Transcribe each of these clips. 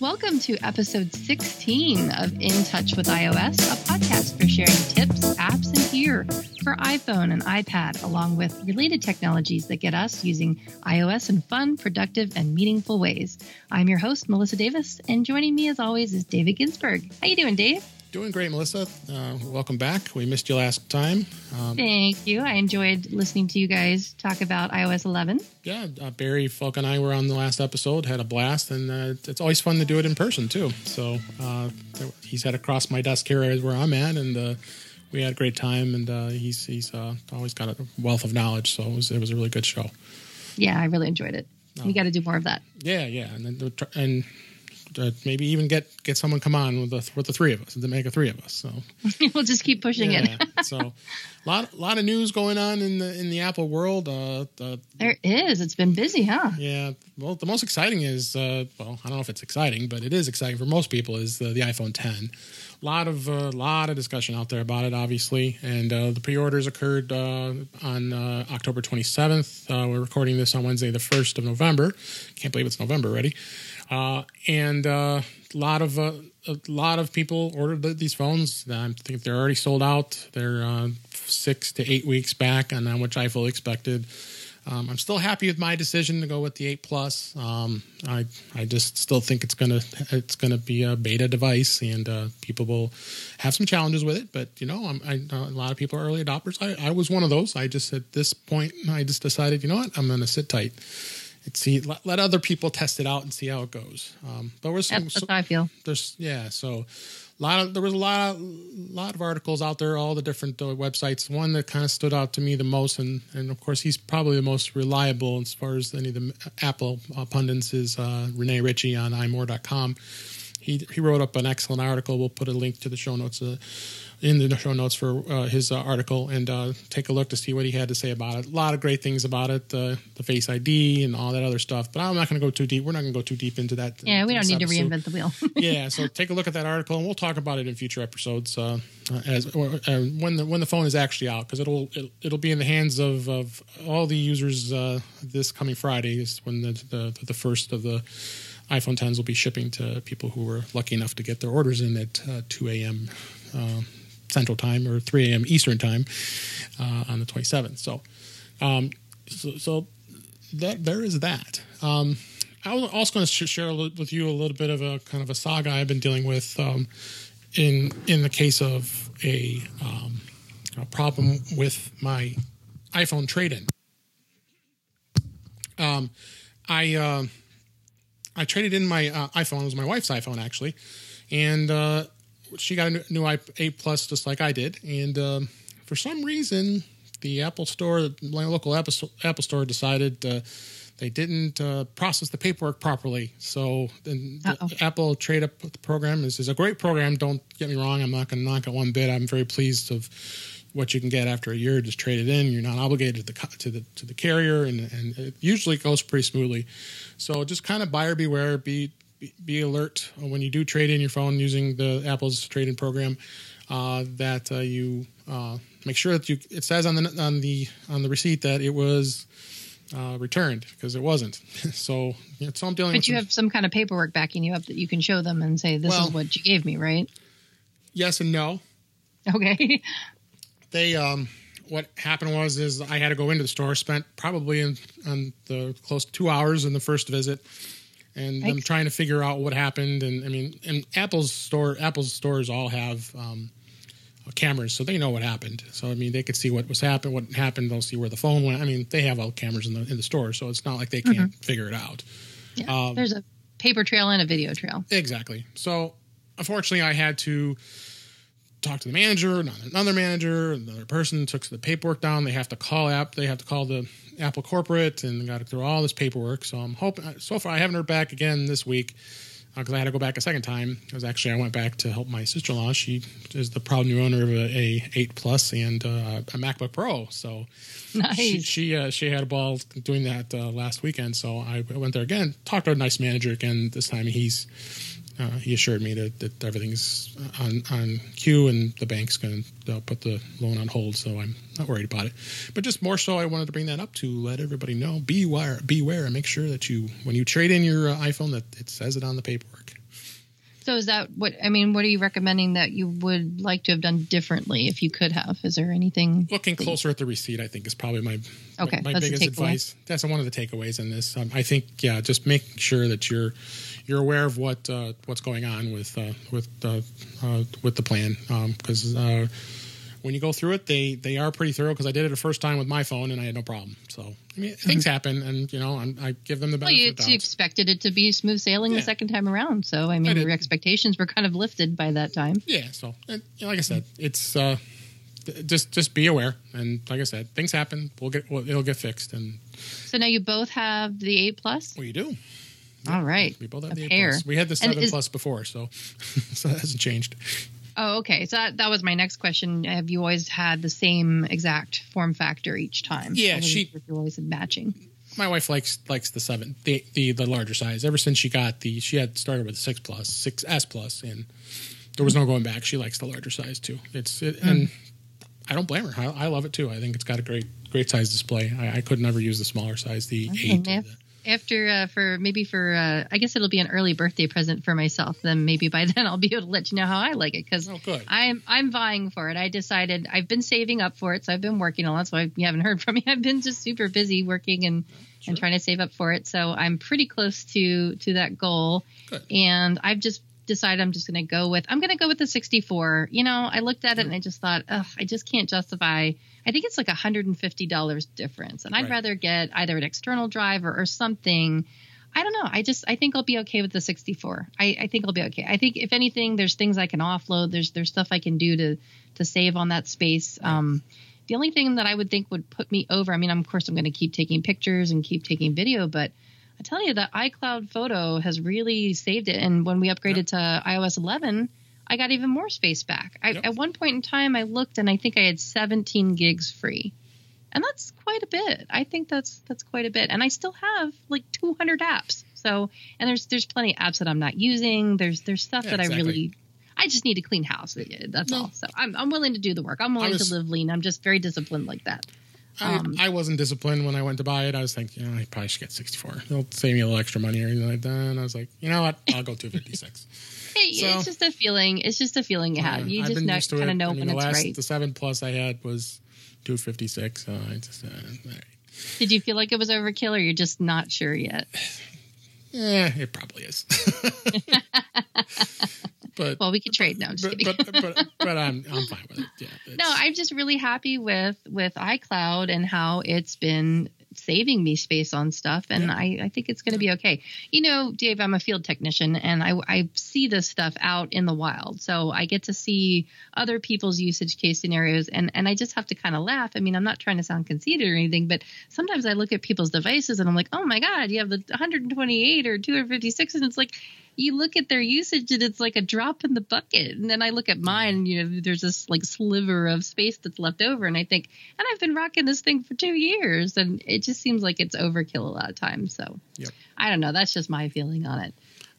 Welcome to episode 16 of In Touch with iOS, a podcast for sharing tips, apps, and gear for iPhone and iPad, along with related technologies that get us using iOS in fun, productive, and meaningful ways. I'm your host, Melissa Davis, and joining me as always is David Ginsburg. How you doing, Dave? Doing great, Melissa. Uh, welcome back. We missed you last time. Um, Thank you. I enjoyed listening to you guys talk about iOS 11. Yeah, uh, Barry Falk and I were on the last episode, had a blast, and uh, it's always fun to do it in person too. So uh, he's had across my desk here is where I'm at, and uh, we had a great time. And uh, he's he's always got a wealth of knowledge, so it was it was a really good show. Yeah, I really enjoyed it. We got to do more of that. Yeah, yeah, and then, and uh, maybe even get get someone come on with the with the three of us to make a three of us. So we'll just keep pushing yeah. it. so a lot lot of news going on in the in the Apple world. Uh, the, there is. It's been busy, huh? Yeah. Well, the most exciting is uh, well, I don't know if it's exciting, but it is exciting for most people. Is the, the iPhone 10. A lot of a uh, lot of discussion out there about it, obviously, and uh, the pre-orders occurred uh, on uh, October 27th. Uh, we're recording this on Wednesday, the 1st of November. Can't believe it's November already. Uh, and uh, a lot of uh, a lot of people ordered these phones. I think they're already sold out. They're uh, six to eight weeks back, and which I fully expected. Um, I'm still happy with my decision to go with the 8 Plus. Um, I I just still think it's gonna it's gonna be a beta device, and uh, people will have some challenges with it. But you know, I'm, I, a lot of people are early adopters. I, I was one of those. I just at this point, I just decided, you know what, I'm gonna sit tight see let, let, other people test it out and see how it goes. Um, but we're some, that's so, how I feel. There's yeah, so a lot of there was a lot of lot of articles out there, all the different uh, websites. One that kind of stood out to me the most, and and of course he's probably the most reliable as far as any of the Apple uh, pundits is uh, Rene Ritchie on imore.com. He he wrote up an excellent article. We'll put a link to the show notes uh, in the show notes for uh, his uh, article and uh, take a look to see what he had to say about it. A lot of great things about it, the Face ID and all that other stuff. But I'm not going to go too deep. We're not going to go too deep into that. Yeah, we don't need episode. to reinvent the wheel. yeah, so take a look at that article and we'll talk about it in future episodes uh, as uh, when the when the phone is actually out because it'll, it'll, it'll be in the hands of, of all the users uh, this coming Friday is when the, the the first of the iPhone 10s will be shipping to people who were lucky enough to get their orders in at 2 a.m. Central Time or 3 a.m. Eastern Time uh, on the 27th. So, um, so, so, that there is that. Um, I was also going to share with you a little bit of a kind of a saga I've been dealing with um, in in the case of a, um, a problem with my iPhone trade-in. Um, I uh, I traded in my uh, iPhone. It was my wife's iPhone actually, and uh, she got a new 8 Plus just like I did, and um, for some reason, the Apple Store, the local Apple, Apple Store, decided uh, they didn't uh, process the paperwork properly. So the Apple Trade Up program is, is a great program. Don't get me wrong; I'm not going to knock it one bit. I'm very pleased of what you can get after a year. Just trade it in. You're not obligated to the to the to the carrier, and and it usually goes pretty smoothly. So just kind of buyer beware. Be be alert when you do trade in your phone using the Apple's trade-in program uh, that uh, you uh, make sure that you it says on the on the on the receipt that it was uh, returned because it wasn't. so, so I'm dealing. But you some, have some kind of paperwork backing you up that you can show them and say, "This well, is what you gave me," right? Yes and no. Okay. they um, what happened was is I had to go into the store. Spent probably in on the close to two hours in the first visit and I'm trying to figure out what happened. And I mean, and Apple's store, Apple's stores all have um, cameras, so they know what happened. So I mean, they could see what was happened, what happened. They'll see where the phone went. I mean, they have all cameras in the in the store, so it's not like they can't mm-hmm. figure it out. Yeah, um, there's a paper trail and a video trail. Exactly. So unfortunately, I had to talk to the manager, not another manager, another person took the paperwork down. They have to call app. They have to call the Apple corporate and got to through all this paperwork. So I'm hoping. So far, I haven't heard back again this week because uh, I had to go back a second time. Because actually, I went back to help my sister in law. She is the proud new owner of a, a 8 Plus and uh, a MacBook Pro. So nice. she she, uh, she had a ball doing that uh, last weekend. So I went there again, talked to a nice manager again. This time he's uh, he assured me that, that everything's on on queue and the bank's going to put the loan on hold. So I'm not worried about it. But just more so, I wanted to bring that up to let everybody know: beware, beware, and make sure that you when you trade in your uh, iPhone that it says it on the paperwork. So is that what I mean? What are you recommending that you would like to have done differently if you could have? Is there anything? Looking closer at the receipt, I think is probably my okay. my, my biggest advice. That's one of the takeaways in this. Um, I think yeah, just make sure that you're you're aware of what uh, what's going on with uh, with uh, uh with the plan because um, uh, when you go through it, they they are pretty thorough. Because I did it the first time with my phone and I had no problem. So I mean, things mm-hmm. happen, and you know, I'm, i give them the benefit. Well, you, you expected it to be smooth sailing yeah. the second time around, so I mean, I your expectations were kind of lifted by that time. Yeah. So, and, you know, like I said, it's uh, just just be aware, and like I said, things happen. We'll get well, it'll get fixed. And so now you both have the eight plus. Well, you do. All right. We both have a the pair. Plus. We had the seven is, plus before, so so that hasn't changed. Oh, okay. So that, that was my next question. Have you always had the same exact form factor each time? Yeah, she. You always matching. My wife likes likes the seven, the, the the larger size. Ever since she got the, she had started with six plus, six S plus, and there was no going back. She likes the larger size too. It's it, mm. and I don't blame her. I, I, love it too. I think it's got a great great size display. I, I could never use the smaller size, the eight after uh, for maybe for uh, I guess it'll be an early birthday present for myself. Then maybe by then I'll be able to let you know how I like it because oh, I'm I'm vying for it. I decided I've been saving up for it, so I've been working a lot. So you haven't heard from me. I've been just super busy working and sure. and trying to save up for it. So I'm pretty close to to that goal. Good. And I've just decided I'm just going to go with I'm going to go with the 64. You know, I looked at it and I just thought, ugh, I just can't justify I think it's like $150 difference. And I'd right. rather get either an external drive or, or, something. I don't know. I just I think I'll be okay with the 64. I, I think I'll be okay. I think if anything, there's things I can offload. There's there's stuff I can do to to save on that space. Right. Um, the only thing that I would think would put me over. I mean, of course, I'm going to keep taking pictures and keep taking video, but I tell you that iCloud Photo has really saved it. And when we upgraded yep. to iOS 11 I got even more space back. I, yep. At one point in time, I looked and I think I had 17 gigs free, and that's quite a bit. I think that's that's quite a bit, and I still have like 200 apps. So, and there's there's plenty of apps that I'm not using. There's there's stuff yeah, that exactly. I really I just need a clean house. That's no. all. So I'm I'm willing to do the work. I'm willing was, to live lean. I'm just very disciplined like that. I, um, I wasn't disciplined when I went to buy it. I was thinking, you know, I probably should get 64. It'll save me a little extra money or anything like that. And I was like, you know what? I'll go 256. It, so, it's just a feeling. It's just a feeling you have. You just know, kind of know I mean, when it's last, right. The seven plus I had was two fifty six. So I just. Uh, right. Did you feel like it was overkill, or you're just not sure yet? Yeah, it probably is. but well, we could trade now. But, but, but, but, I'm I'm fine with it. Yeah. No, I'm just really happy with with iCloud and how it's been saving me space on stuff, and yeah. I, I think it's going to be okay. You know, Dave, I'm a field technician, and I, I see this stuff out in the wild, so I get to see other people's usage case scenarios, and and I just have to kind of laugh. I mean, I'm not trying to sound conceited or anything, but sometimes I look at people's devices and I'm like, oh my god, you have the 128 or 256, and it's like you look at their usage and it's like a drop in the bucket. And then I look at mine, and, you know, there's this like sliver of space that's left over. And I think, and I've been rocking this thing for two years and it just seems like it's overkill a lot of times. So yep. I don't know. That's just my feeling on it.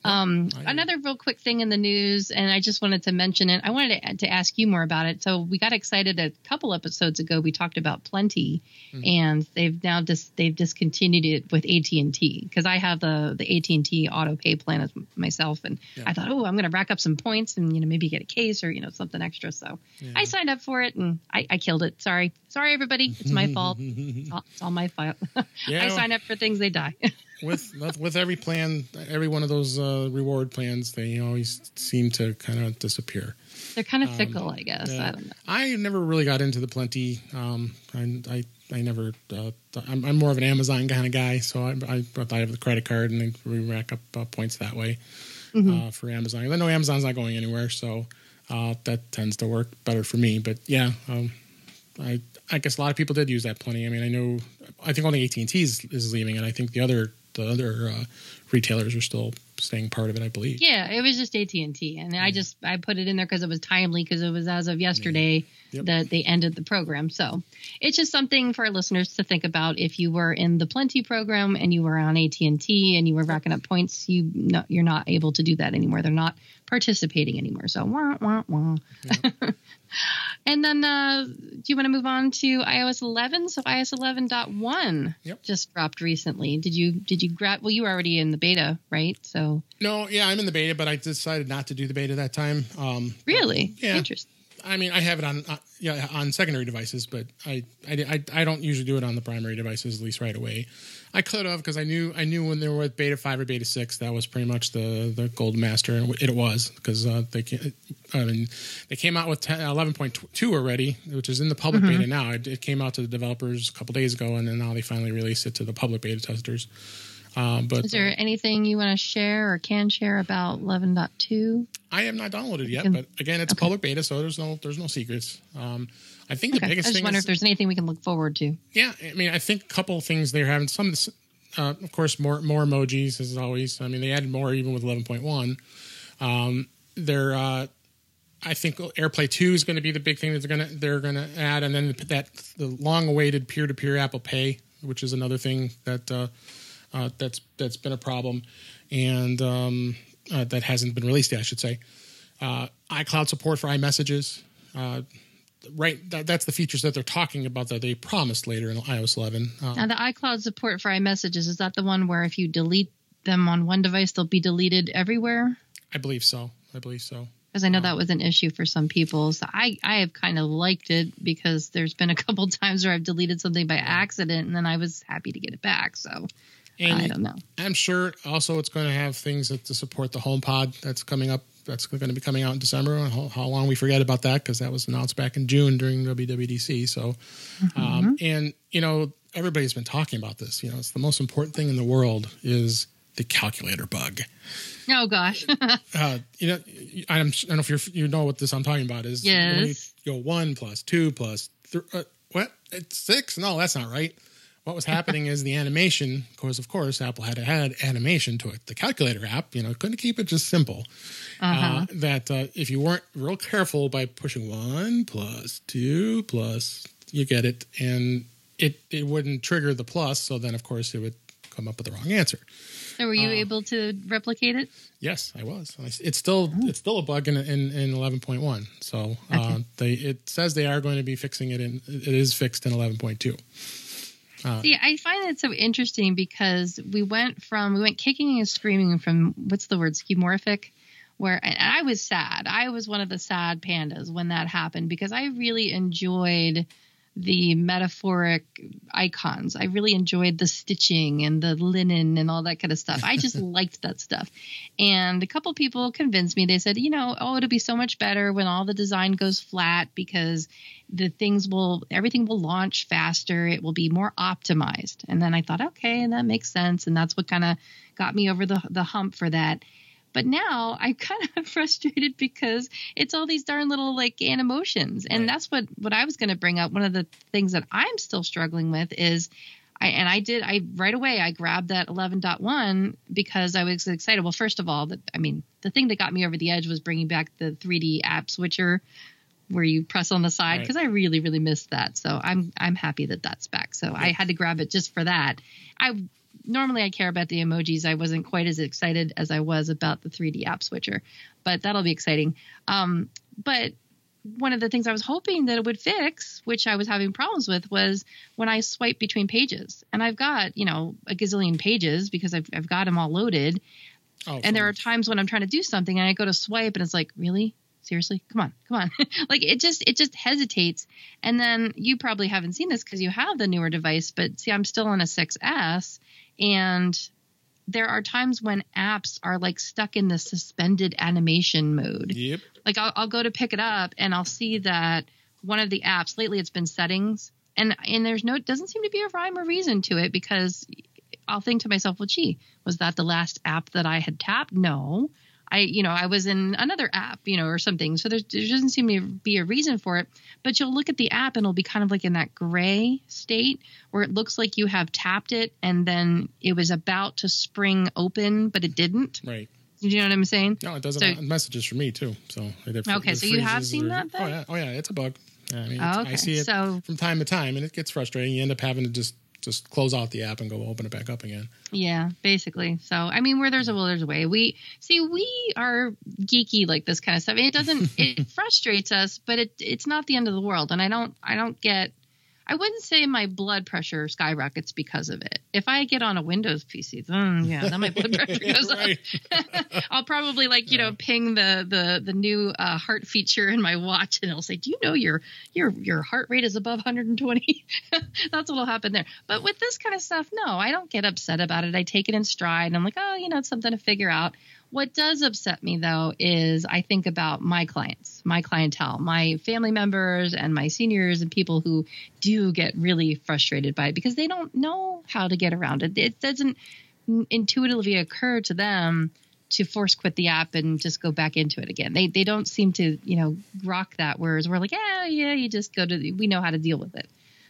Um, another real quick thing in the news, and I just wanted to mention it. I wanted to, to, ask you more about it. So we got excited a couple episodes ago. We talked about Plenti, mm-hmm. and they've now dis, they've discontinued it with AT and T because I have the the AT and T auto pay plan as myself, and yeah. I thought, oh, I'm going to rack up some points and you know maybe get a case or you know something extra. So yeah. I signed up for it and I, I killed it. Sorry, sorry everybody, it's my fault. It's all, it's all my fault. yeah. I sign up for things, they die. with with every plan, every one of those uh, reward plans, they always seem to kind of disappear. They're kind of um, fickle, I guess. Yeah. I don't know. I never really got into the Plenti. Um, I, I I never. Uh, I'm, I'm, more of an Amazon kind of guy, so I, I, I have the credit card and we rack up uh, points that way mm-hmm. uh, for Amazon. I know Amazon's not going anywhere, so uh, that tends to work better for me. But yeah, um, I I guess a lot of people did use that Plenti. I mean, I know I think only AT and T is, is leaving, and I think the other the other uh, retailers are still staying part of it, I believe. Yeah, it was just AT and T, and I just I put it in there because it was timely because it was as of yesterday. Yep. that they ended the program. So it's just something for our listeners to think about. If you were in the Plenti program and you were on AT and T and you were racking up points, you no, you're not able to do that anymore. They're not participating anymore. So wah wah wah. and then, uh, do you want to move on to iOS 11? So iOS 11.1 Yep. just dropped recently. Did you did you grab? Well, you were already in the beta, right? So No, yeah, I'm in the beta, but I decided not to do the beta that time. Um, really, Yeah. interesting. I mean, I have it on uh, yeah on secondary devices, but I, I I I don't usually do it on the primary devices at least right away. I could have because I knew I knew when they were with beta five or beta six that was pretty much the the gold master, and it was because uh, they I mean they came out with 10, 11.2 already, which is in the public beta now. It, it came out to the developers a couple days ago, and then now they finally released it to the public beta testers. Um, but Is there anything you want to share or can share about 11.2? I have not downloaded yet, can- but again, it's public beta, so there's no there's no secrets. Um, I think the Okay. I just wonder is, if there's anything we can look forward to. yeah, I mean, I think a couple of things they're having some, uh, of course, more more emojis as always. I mean, they added more even with 11.1. Um, they're, uh, I think AirPlay 2 is going to be the big thing that they're going to they're going to add, and then that the long awaited peer to peer Apple Pay, which is another thing that uh, uh, that's that's been a problem, and um, uh, that hasn't been released yet, I should say. Uh, iCloud support for iMessages. Uh, right, that, that's the features that they're talking about that they promised later in iOS 11. Uh, Now, the iCloud support for iMessages, is that the one where if you delete them on one device, they'll be deleted everywhere? I believe so. I believe so. Because I know that was an issue for some people. So I, I have kind of liked it because there's been a couple times where I've deleted something by accident and then I was happy to get it back. So And I don't know. I'm sure also it's going to have things that to support the HomePod that's coming up. That's going to be coming out in December. How, how long we forget about that because that was announced back in June during WWDC. So, um, and you know everybody's been talking about this. You know, it's the most important thing in the world is the calculator bug. Oh, gosh. Uh, you know, I'm, I don't know if you're, you know what this I'm talking about is. when you Yes. go one plus two three. uh, what? It's six? No, that's not right. What was happening is the animation, because of course Apple had to add animation to it. The calculator app, you know, couldn't keep it just simple. uh that uh, if you weren't real careful by pushing one plus two plus, you get it, and it it wouldn't trigger the plus. So then, of course, it would come up with the wrong answer. so were you able to replicate it? Yes, I was. It's still it's still a bug in in, in eleven point one. So uh, they it says they are going to be fixing it in. It is fixed in eleven point two. Uh-huh. See, I find it so interesting because we went from we went kicking and screaming from what's the word skeuomorphic, where and I was sad. I was one of the sad pandas when that happened because I really enjoyed the metaphoric icons. I really enjoyed the stitching and the linen and all that kind of stuff. I just liked that stuff. And a couple people convinced me. They said, you know, oh, it'll be so much better when all the design goes flat because the things will everything will launch faster. It will be more optimized. And then I thought, okay, and that makes sense. And that's what kind of got me over the the hump for that. But now I'm kind of frustrated because it's all these darn little like animations, and Right. that's what what I was going to bring up. One of the things that I'm still struggling with is, I and I did I right away I grabbed that 11.1 because I was excited. Well, first of all, the, I mean the thing that got me over the edge was bringing back the 3D app switcher where you press on the side Right. because I really really missed that. So I'm I'm happy that that's back. So I had to grab it just for that. I normally I care about the emojis. I wasn't quite as excited as I was about the 3D app switcher, but that'll be exciting. Um, but one of the things I was hoping that it would fix, which I was having problems with, was when I swipe between pages. And I've got, you know, a gazillion pages because I've, I've got them all loaded. Oh, And there are times when I'm trying to do something and I go to swipe and it's like, really? Seriously? Come on, come on. like it just it just hesitates. And then you probably haven't seen this because you have the newer device, but see, I'm still on a 6S and there are times when apps are like stuck in the suspended animation mode Yep. like I'll, I'll go to pick it up and I'll see that one of the apps lately it's been settings and and there's no doesn't seem to be a rhyme or reason to it because I'll think to myself, well, gee, was that the last app that I had tapped? No. I, you know, I was in another app, you know, or something. So there's, there doesn't seem to be a reason for it. But you'll look at the app and it'll be kind of like in that gray state where it looks like you have tapped it and then it was about to spring open, but it didn't. Right. Do you know what I'm saying? No, it does So- messages for me too. So Okay, so you have seen or- that Oh yeah. Oh yeah. It's a bug. I mean, Oh, I okay. see it So- from time to time, and it gets frustrating. You end up having to just just close out the app and go open it back up again. Yeah, basically. So, I mean, where there's a will, there's a way. We see we are geeky like this kind of stuff. It doesn't. it frustrates us, but it it's not the end of the world. And I don't I don't get. I wouldn't say my blood pressure skyrockets because of it. If I get on a Windows PC, then yeah, then my blood pressure goes up. I'll probably like you know ping the the the new uh, heart feature in my watch, and it'll say, "Do you know your your your heart rate is above 120?" That's what'll happen there. But with this kind of stuff, no, I don't get upset about it. I take it in stride. And I'm like, oh, you know, it's something to figure out. What does upset me though is I think about my clients, my clientele, my family members, and my seniors, and people who do get really frustrated by it because they don't know how to get around it. It doesn't intuitively occur to them to force quit the app and just go back into it again. They they don't seem to you know rock that. Whereas we're like, yeah, yeah, you just go to the, we know how to deal with it.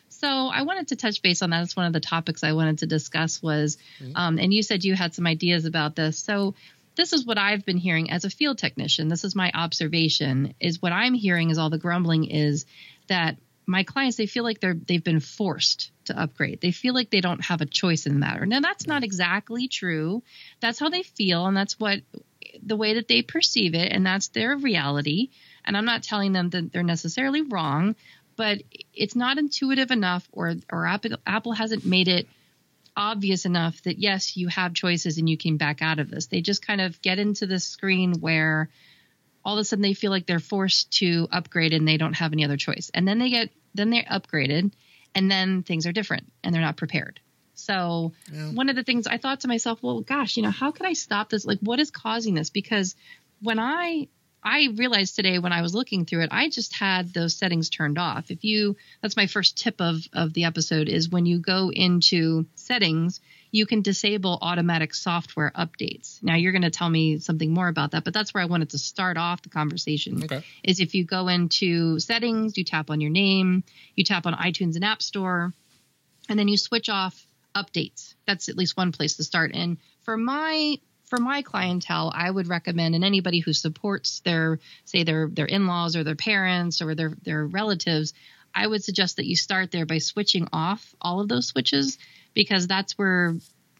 So I wanted to touch base on that. That's one of the topics I wanted to discuss was, um, and you said you had some ideas about this. So this is what I've been hearing as a field technician. This is my observation. Is what I'm hearing is all the grumbling is that my clients they feel like they're they've been forced to upgrade. They feel like they don't have a choice in the matter. Now that's not exactly true. That's how they feel, and that's what the way that they perceive it, and that's their reality. And I'm not telling them that they're necessarily wrong, but it's not intuitive enough, or or Apple, Apple hasn't made it obvious enough that yes, you have choices and you can back out of this. They just kind of get into this screen where all of a sudden they feel like they're forced to upgrade and they don't have any other choice. And then they get then they're upgraded and then things are different and they're not prepared. So Yeah. one of the things I thought to myself, well, gosh, you know, how can I stop this? Like, what is causing this? Because when I I realized today when I was looking through it, I just had those settings turned off. If you, that's my first tip of of the episode is when you go into settings, you can disable automatic software updates. Now you're going to tell me something more about that, but that's where I wanted to start off the conversation. Okay. Is if you go into settings, you tap on your name, you tap on iTunes and App Store, and then you switch off updates. That's at least one place to start. And for my for my clientele, I would recommend, and anybody who supports their say their their in laws or their parents or their their relatives, I would suggest that you start there by switching off all of those switches because that's where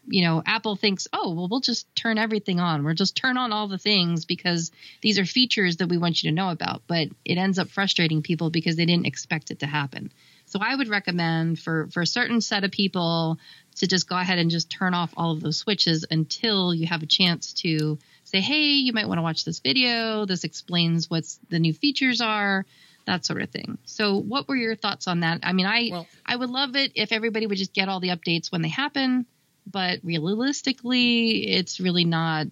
you know Apple thinks, oh well, we'll just turn everything on. We'll just turn on all the things because these are features that we want you to know about. But it ends up frustrating people because they didn't expect it to happen. So I would recommend for for a certain set of people to just go ahead and just turn off all of those switches until you have a chance to say, hey, you might want to watch this video. This explains what's the new features are, that sort of thing. So what were your thoughts on that? I mean, I Well- I would love it if everybody would just get all the updates when they happen, but realistically, it's really not.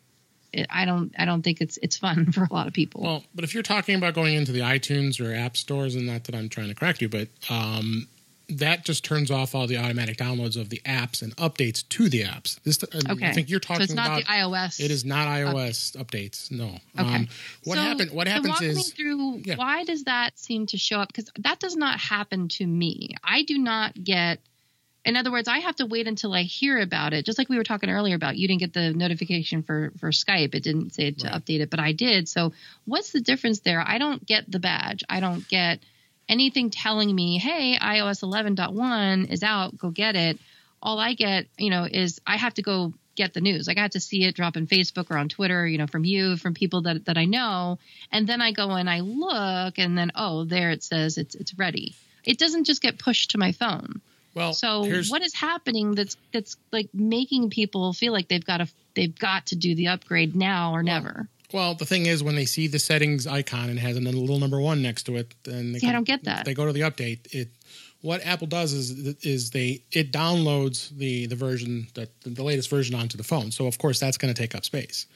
I don't. I don't think it's it's fun for a lot of people. Well, but if you're talking about going into the iTunes or app stores, and not that I'm trying to correct you, but um, that just turns off all the automatic downloads of the apps and updates to the apps. This, okay. I think you're talking so it's not about the iOS. It is not iOS updates. No. Okay. Um, what So, happened? What happens walk me through Yeah. why does that seem to show up? Because that does not happen to me. I do not get. In other words, I have to wait until I hear about it. Just like we were talking earlier about, you didn't get the notification for for Skype. It didn't say to Right. update it, but I did. So, what's the difference there? I don't get the badge. I don't get anything telling me, "Hey, iOS 11.1 is out. Go get it." All I get, you know, is I have to go get the news. Like I have to see it drop in Facebook or on Twitter, you know, from you, from people that that I know, and then I go and I look, and then oh, there it says it's it's ready. It doesn't just get pushed to my phone. Well. So what is happening that's that's like making people feel like they've got to they've got to do the upgrade now or never? Well, the thing is, when they see the settings icon and has a little number one next to it, then they See, I don't get that. They go to the update. It what Apple does is is they it downloads the the version that the latest version onto the phone. So of course that's going to take up space.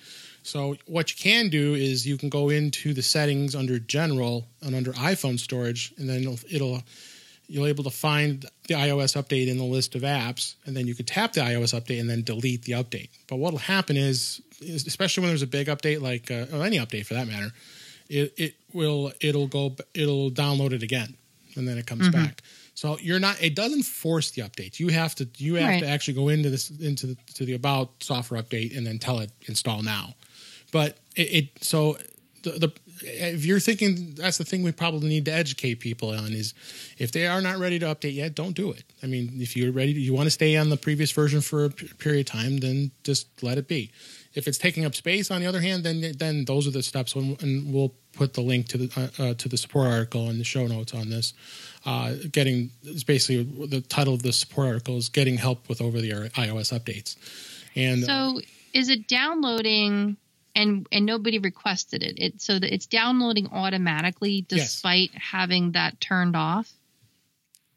So what you can do is you can go into the settings under General and under iPhone storage, and then it'll, it'll you'll able to find the iOS update in the list of apps, and then you could tap the iOS update and then delete the update. But what'll happen is, is especially when there's a big update, like uh, or any update for that matter, it it will it'll go it'll download it again, and then it comes Mm-hmm. back. So you're not it doesn't force the update. You have to you have Right. to actually go into this into the, to the about software update and then tell it install now. But it, it so the, the if you're thinking that's the thing we probably need to educate people on is if they are not ready to update yet, don't do it. I mean, if you're ready, you want to stay on the previous version for a period of time, then just let it be. If it's taking up space, on the other hand, then then those are the steps, and we'll put the link to the uh, uh, to the support article in the show notes on this. Uh, getting is basically the title of the support article is getting help with over the iOS updates. And so, is it downloading? And and nobody requested it. It so that it's downloading automatically despite yes. having that turned off.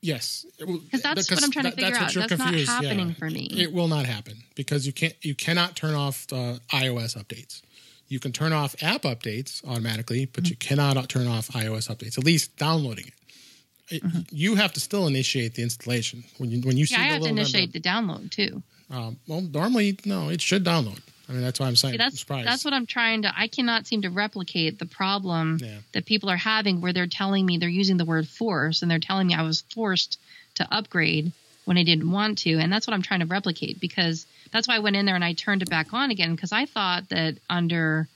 Yes, because that's because what I'm trying to figure out. That's confused. not happening yeah. for me. It will not happen because you can't you cannot turn off uh, iOS updates. You can turn off app updates automatically, but mm-hmm. you cannot turn off iOS updates. At least downloading it. it mm-hmm. You have to still initiate the installation when you when you see. Yeah, I have to initiate number, the download too. Um, well, normally no, it should download. I mean, that's why I'm saying. That's that's what I'm trying to. I cannot seem to replicate the problem yeah. that people are having, where they're telling me they're using the word force, and they're telling me I was forced to upgrade when I didn't want to, and that's what I'm trying to replicate because that's why I went in there and I turned it back on again because I thought that under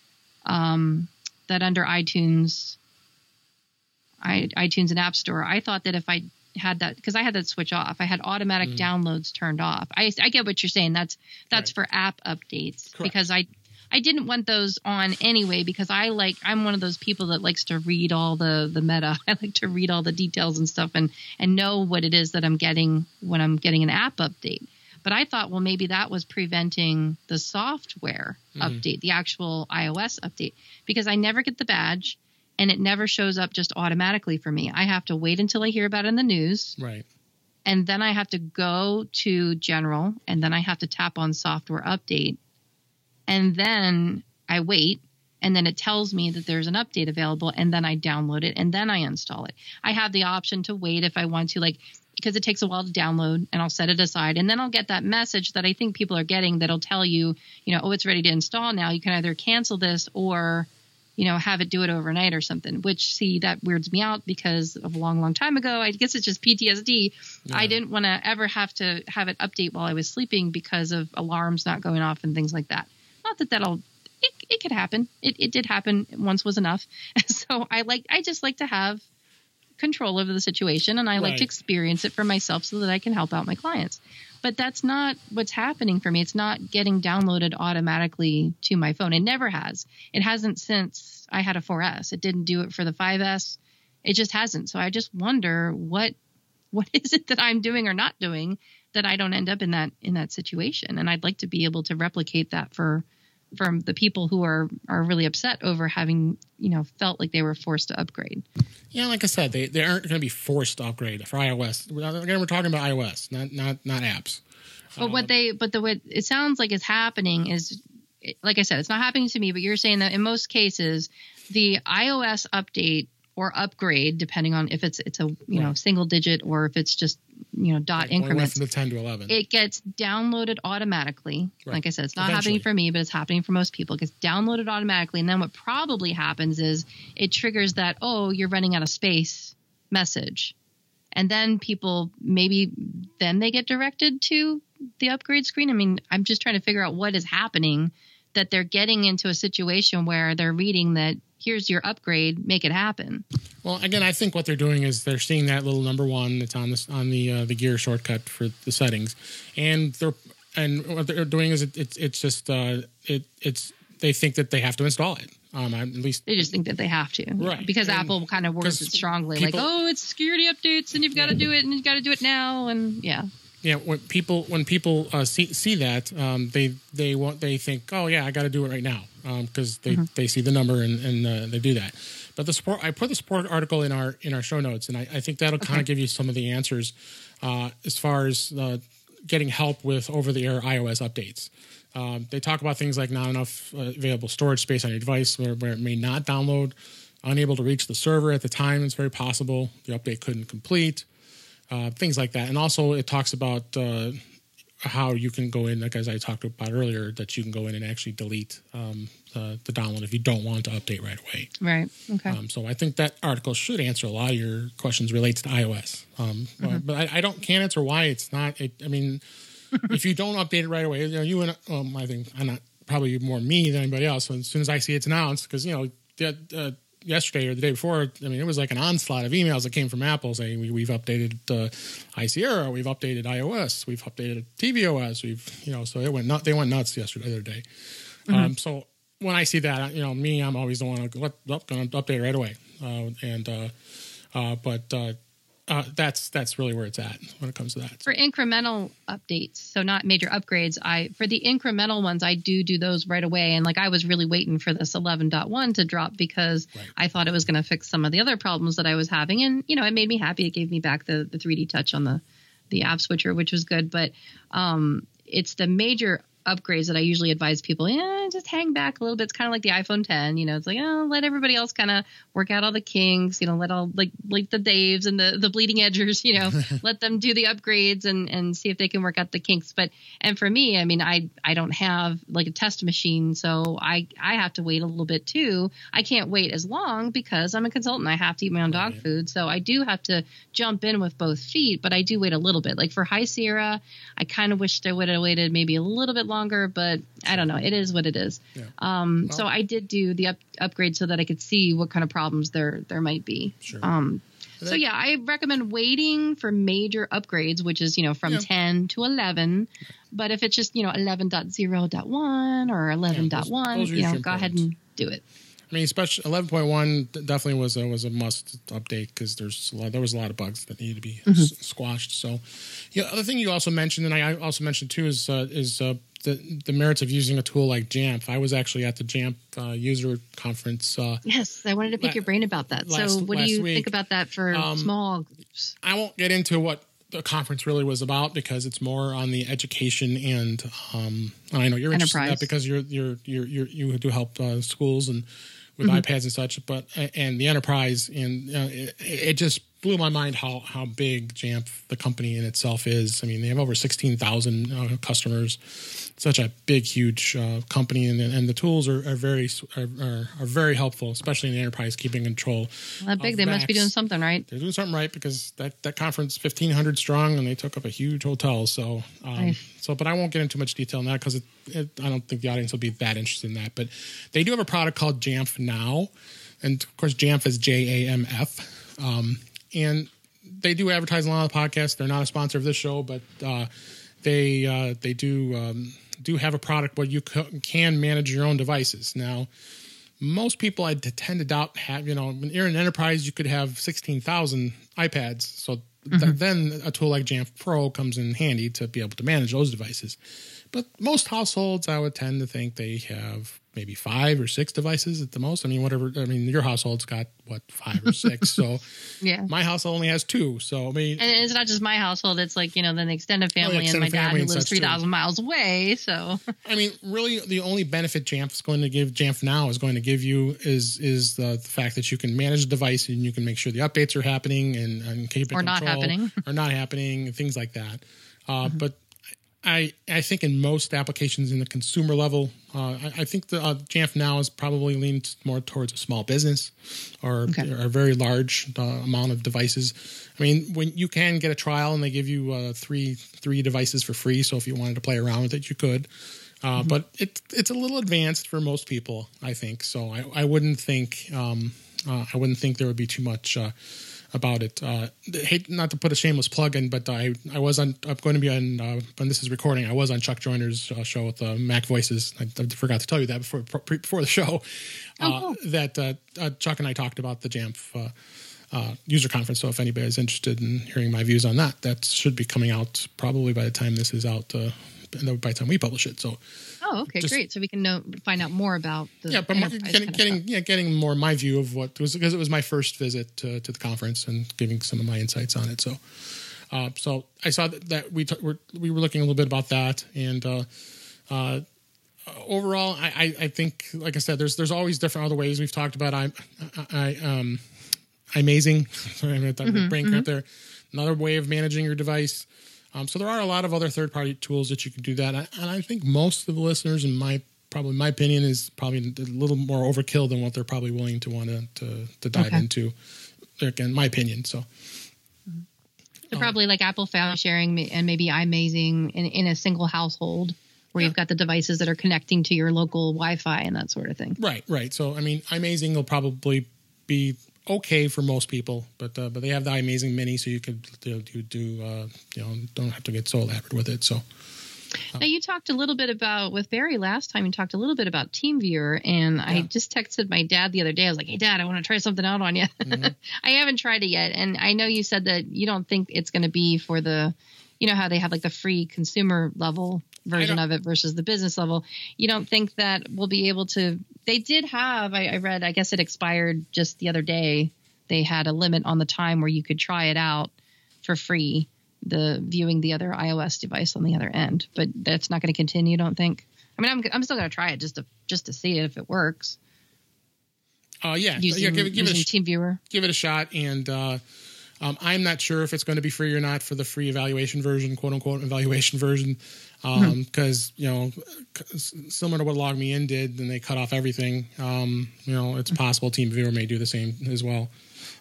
um, that under iTunes, I, iTunes and App Store, I thought that if I had that because I had that switch off. I had automatic mm. downloads turned off. I, I get what you're saying. That's that's right. for app updates Correct. because I I didn't want those on anyway because I like I'm one of those people that likes to read all the the meta. I like to read all the details and stuff and and know what it is that I'm getting when I'm getting an app update. But I thought, well, maybe that was preventing the software mm. update, the actual iOS update, because I never get the badge and it never shows up just automatically for me. I have to wait until I hear about it in the news. Right. And then I have to go to general and then I have to tap on software update. And then I wait and then it tells me that there's an update available and then I download it and then I install it. I have the option to wait if I want to like because it takes a while to download and I'll set it aside and then I'll get that message that I think people are getting that'll tell you, you know, oh it's ready to install now. You can either cancel this or you know, have it do it overnight or something, which see that weirds me out because of a long, long time ago. I guess it's just PTSD. Yeah. I didn't want to ever have to have it update while I was sleeping because of alarms not going off and things like that. Not that that'll, it, it could happen. It, it did happen. Once was enough. so I like, I just like to have control over the situation and I right. like to experience it for myself so that I can help out my clients but that's not what's happening for me. It's not getting downloaded automatically to my phone. It never has. It hasn't since I had a 4S. It didn't do it for the 5S. It just hasn't. So I just wonder what what is it that I'm doing or not doing that I don't end up in that in that situation. And I'd like to be able to replicate that for from the people who are are really upset over having you know felt like they were forced to upgrade. Yeah, like I said, they, they aren't going to be forced to upgrade for iOS. Again, we're talking about iOS, not not not apps. But what um, they but the what it sounds like is happening is like I said, it's not happening to me. But you're saying that in most cases, the iOS update or upgrade, depending on if it's it's a you right. know single digit or if it's just you know dot right. increments. From the ten to eleven, it gets downloaded automatically. Right. Like I said, it's not Eventually. happening for me, but it's happening for most people. It gets downloaded automatically, and then what probably happens is it triggers that oh you're running out of space message, and then people maybe then they get directed to the upgrade screen. I mean, I'm just trying to figure out what is happening that they're getting into a situation where they're reading that here's your upgrade, make it happen. Well, again, I think what they're doing is they're seeing that little number one that's on this on the uh, the gear shortcut for the settings, and they're and what they're doing is it, it's it's just uh, it it's they think that they have to install it. Um, at least they just think that they have to, right? Because and Apple kind of words it strongly, people, like, "Oh, it's security updates, and you've got to do it, and you've got to do it now," and yeah yeah, when people when people uh, see see that, um, they they want they think, oh yeah, I got to do it right now because um, they, mm-hmm. they see the number and, and uh, they do that. But the support, I put the support article in our in our show notes, and I, I think that'll okay. kind of give you some of the answers uh, as far as uh, getting help with over the air iOS updates. Um, they talk about things like not enough uh, available storage space on your device, where, where it may not download, unable to reach the server at the time. It's very possible the update couldn't complete uh, things like that. And also, it talks about uh, how you can go in, like as I talked about earlier, that you can go in and actually delete um, the, the, download if you don't want to update right away. Right. Okay. Um, so I think that article should answer a lot of your questions related to iOS. Um, mm-hmm. But I, I, don't can't answer why it's not. It, I mean, if you don't update it right away, you know, you and um, I think I'm not probably more me than anybody else. So as soon as I see it's announced, because you know, the, uh, yesterday or the day before, I mean, it was like an onslaught of emails that came from Apple saying we, we've updated uh, High Sierra, we've updated iOS, we've updated tvOS, we've you know, so it went nut, they went nuts yesterday, the other day. Um, so when I see that, you know, me, I'm always the one to go, going to update right away, uh, and uh, uh, but. Uh, that's that's really where it's at when it comes to that. for incremental updates so not major upgrades i for the incremental ones i do do those right away and like i was really waiting for this 11.1 to drop because Right. i thought it was going to fix some of the other problems that i was having and you know it made me happy it gave me back the the 3d touch on the the app switcher which was good but um it's the major upgrades that I usually advise people, yeah, just hang back a little bit. It's kind of like the iPhone 10, you know, it's like, oh, let everybody else kind of work out all the kinks, you know, let all like like the Daves and the the bleeding edgers, you know, let them do the upgrades and and see if they can work out the kinks. But and for me, I mean, I I don't have like a test machine, so I I have to wait a little bit too. I can't wait as long because I'm a consultant. I have to eat my own dog Right. food, so I do have to jump in with both feet. But I do wait a little bit. Like for High Sierra, I kind of wished I would have waited maybe a little bit longer, but I don't know. It is what it is. Yeah. Um, Well- so I did do the up, upgrade so that I could see what kind of problems there there might be. Sure. Um, so yeah, I recommend waiting for major upgrades, which is you know from Yeah. 10 to 11. But if it's just you know 11.0.1 or 11.1, those are you know, go ahead and do it. I mean, especially eleven point one definitely was a was a must update because there's a lot, there was a lot of bugs that needed to be Mm-hmm. s- squashed. So, yeah, other thing you also mentioned, and I also mentioned too, is uh, is uh, the the merits of using a tool like Jamf. I was actually at the Jamf uh, user conference. Uh, Yes, I wanted to pick La- your brain about that. last- so what do you week, think about that for um, small groups? I won't get into what the conference really was about because it's more on the education and um, I know you're interested in that because you're you're you're, you're you do help uh, schools and with Mm-hmm. iPads and such, but and the enterprise and uh, it, it just blew my mind how how big Jamf the company in itself is. I mean, they have over sixteen thousand uh, customers. Such a big, huge uh, company, and, and the tools are, are very are, are, very helpful, especially in the enterprise, keeping control That big, they must be doing something right. they're doing something right because that, that conference 1500 strong and they took up a huge hotel so um, so but i won't get into much detail on that because it, it, i don't think the audience will be that interested in that but they do have a product called jamf now and of course jamf is j-a-m-f um, and they do advertise a lot of podcasts they're not a sponsor of this show but uh, they uh, they do um, do have a product where you c- can manage your own devices now most people I tend to doubt have, you know, when you're in an enterprise, you could have 16,000 iPads. So th- then a tool like Jamf Pro comes in handy to be able to manage those devices. But most households, I would tend to think they have maybe five or six devices at the most. I mean, whatever. I mean, your household's got what five or six. so Yeah. my household only has two. So I mean, And it's not just my household; it's like you know, then the extended family and extended my dad who lives three thousand miles away. So I mean, really, the only benefit Jamf is going to give Jamf now is going to give you is is the, the fact that you can manage the device and you can make sure the updates are happening and, and keep it Or not happening. or not happening, things like that. Uh, But I I think in most applications in the consumer level, uh, I, I think the uh, Jamf now is probably leaned more towards a small business or, Okay. or a very large uh, amount of devices. I mean, when you can get a trial and they give you uh, three three devices for free, so if you wanted to play around with it, you could. Uh, But it, it's a little advanced for most people, I think. So I, I wouldn't think um, uh, I wouldn't think there would be too much uh, about it. Uh, hate not to put a shameless plug in, but I I was on. I'm going to be on uh, when this is recording. I was on Chuck Joiner's uh, show with uh, MacVoices. I, I forgot to tell you that before pre- before the show. Oh, uh, cool. That uh, uh, Chuck and I talked about the Jamf. Uh, uh, user conference. So if anybody is interested in hearing my views on that, that should be coming out probably by the time this is out. Uh, by the time we publish it. So oh, okay, Just- great. So we can know find out more about the yeah, but more, getting getting yeah, getting more my view of what was because it was my first visit to, to the conference and giving some of my insights on it. So, uh, so I saw that, that we t- were we were looking a little bit about that, and uh, uh, overall, I, I I think like I said, there's there's always different other ways we've talked about. I I um, amazing. Sorry, I got that Mm-hmm, brain cramp there. Another way of managing your device. Um, so there are a lot of other third party tools that you can do that, and I think most of the listeners, in my probably my opinion, is probably a little more overkill than what they're probably willing to want to to, to dive Okay. into. Again, my opinion. So So probably like Apple Family sharing and maybe iMazing in, in a single household where you've got the devices that are connecting to your local Wi-Fi and that sort of thing. right, right. So I mean, iMazing will probably be okay for most people, but uh, but they have the iMazing Mini, so you could do, do, do uh, you know don't have to get so elaborate with it. So. Now you talked a little bit about with Barry last time. You talked a little bit about TeamViewer, and yeah. I just texted my dad the other day. I was like, "Hey, Dad, I want to try something out on you." Mm-hmm. I haven't tried it yet, and I know you said that you don't think it's going to be for the, you know, how they have like the free consumer level version of it versus the business level. You don't think that we'll be able to? They did have. I, I read. I guess it expired just the other day. They had a limit on the time where you could try it out for free the viewing the other iOS device on the other end. But that's not going to continue. Don't think. I mean, I'm I'm still going to try it just to just to see it if it works. Uh, yeah, using, yeah. Give, give it a TeamViewer. Give it a shot, and uh, um, I'm not sure if it's going to be free or not for the free evaluation version, quote unquote evaluation version, because um, hmm. you know, similar to what LogMeIn did, then they cut off everything. Um, you know, it's possible TeamViewer may do the same as well.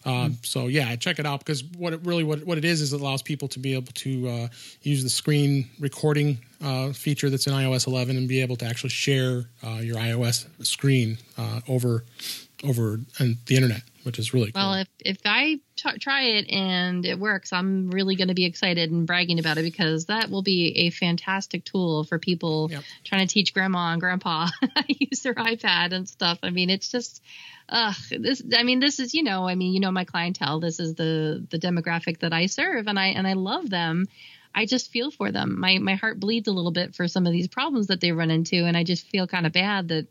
Um, so yeah, check it out because what it really what, what it is is it allows people to be able to uh, use the screen recording uh, feature that's in iOS 11 and be able to actually share uh, your iOS screen uh, over over the internet, which is really cool. Well, if if I t- try it and it works, I'm really going to be excited and bragging about it because that will be a fantastic tool for people yep. trying to teach grandma and grandpa how to use their iPad and stuff. I mean, it's just ugh, this i mean this is you know i mean you know my clientele this is the the demographic that i serve and i and i love them i just feel for them my my heart bleeds a little bit for some of these problems that they run into and i just feel kind of bad that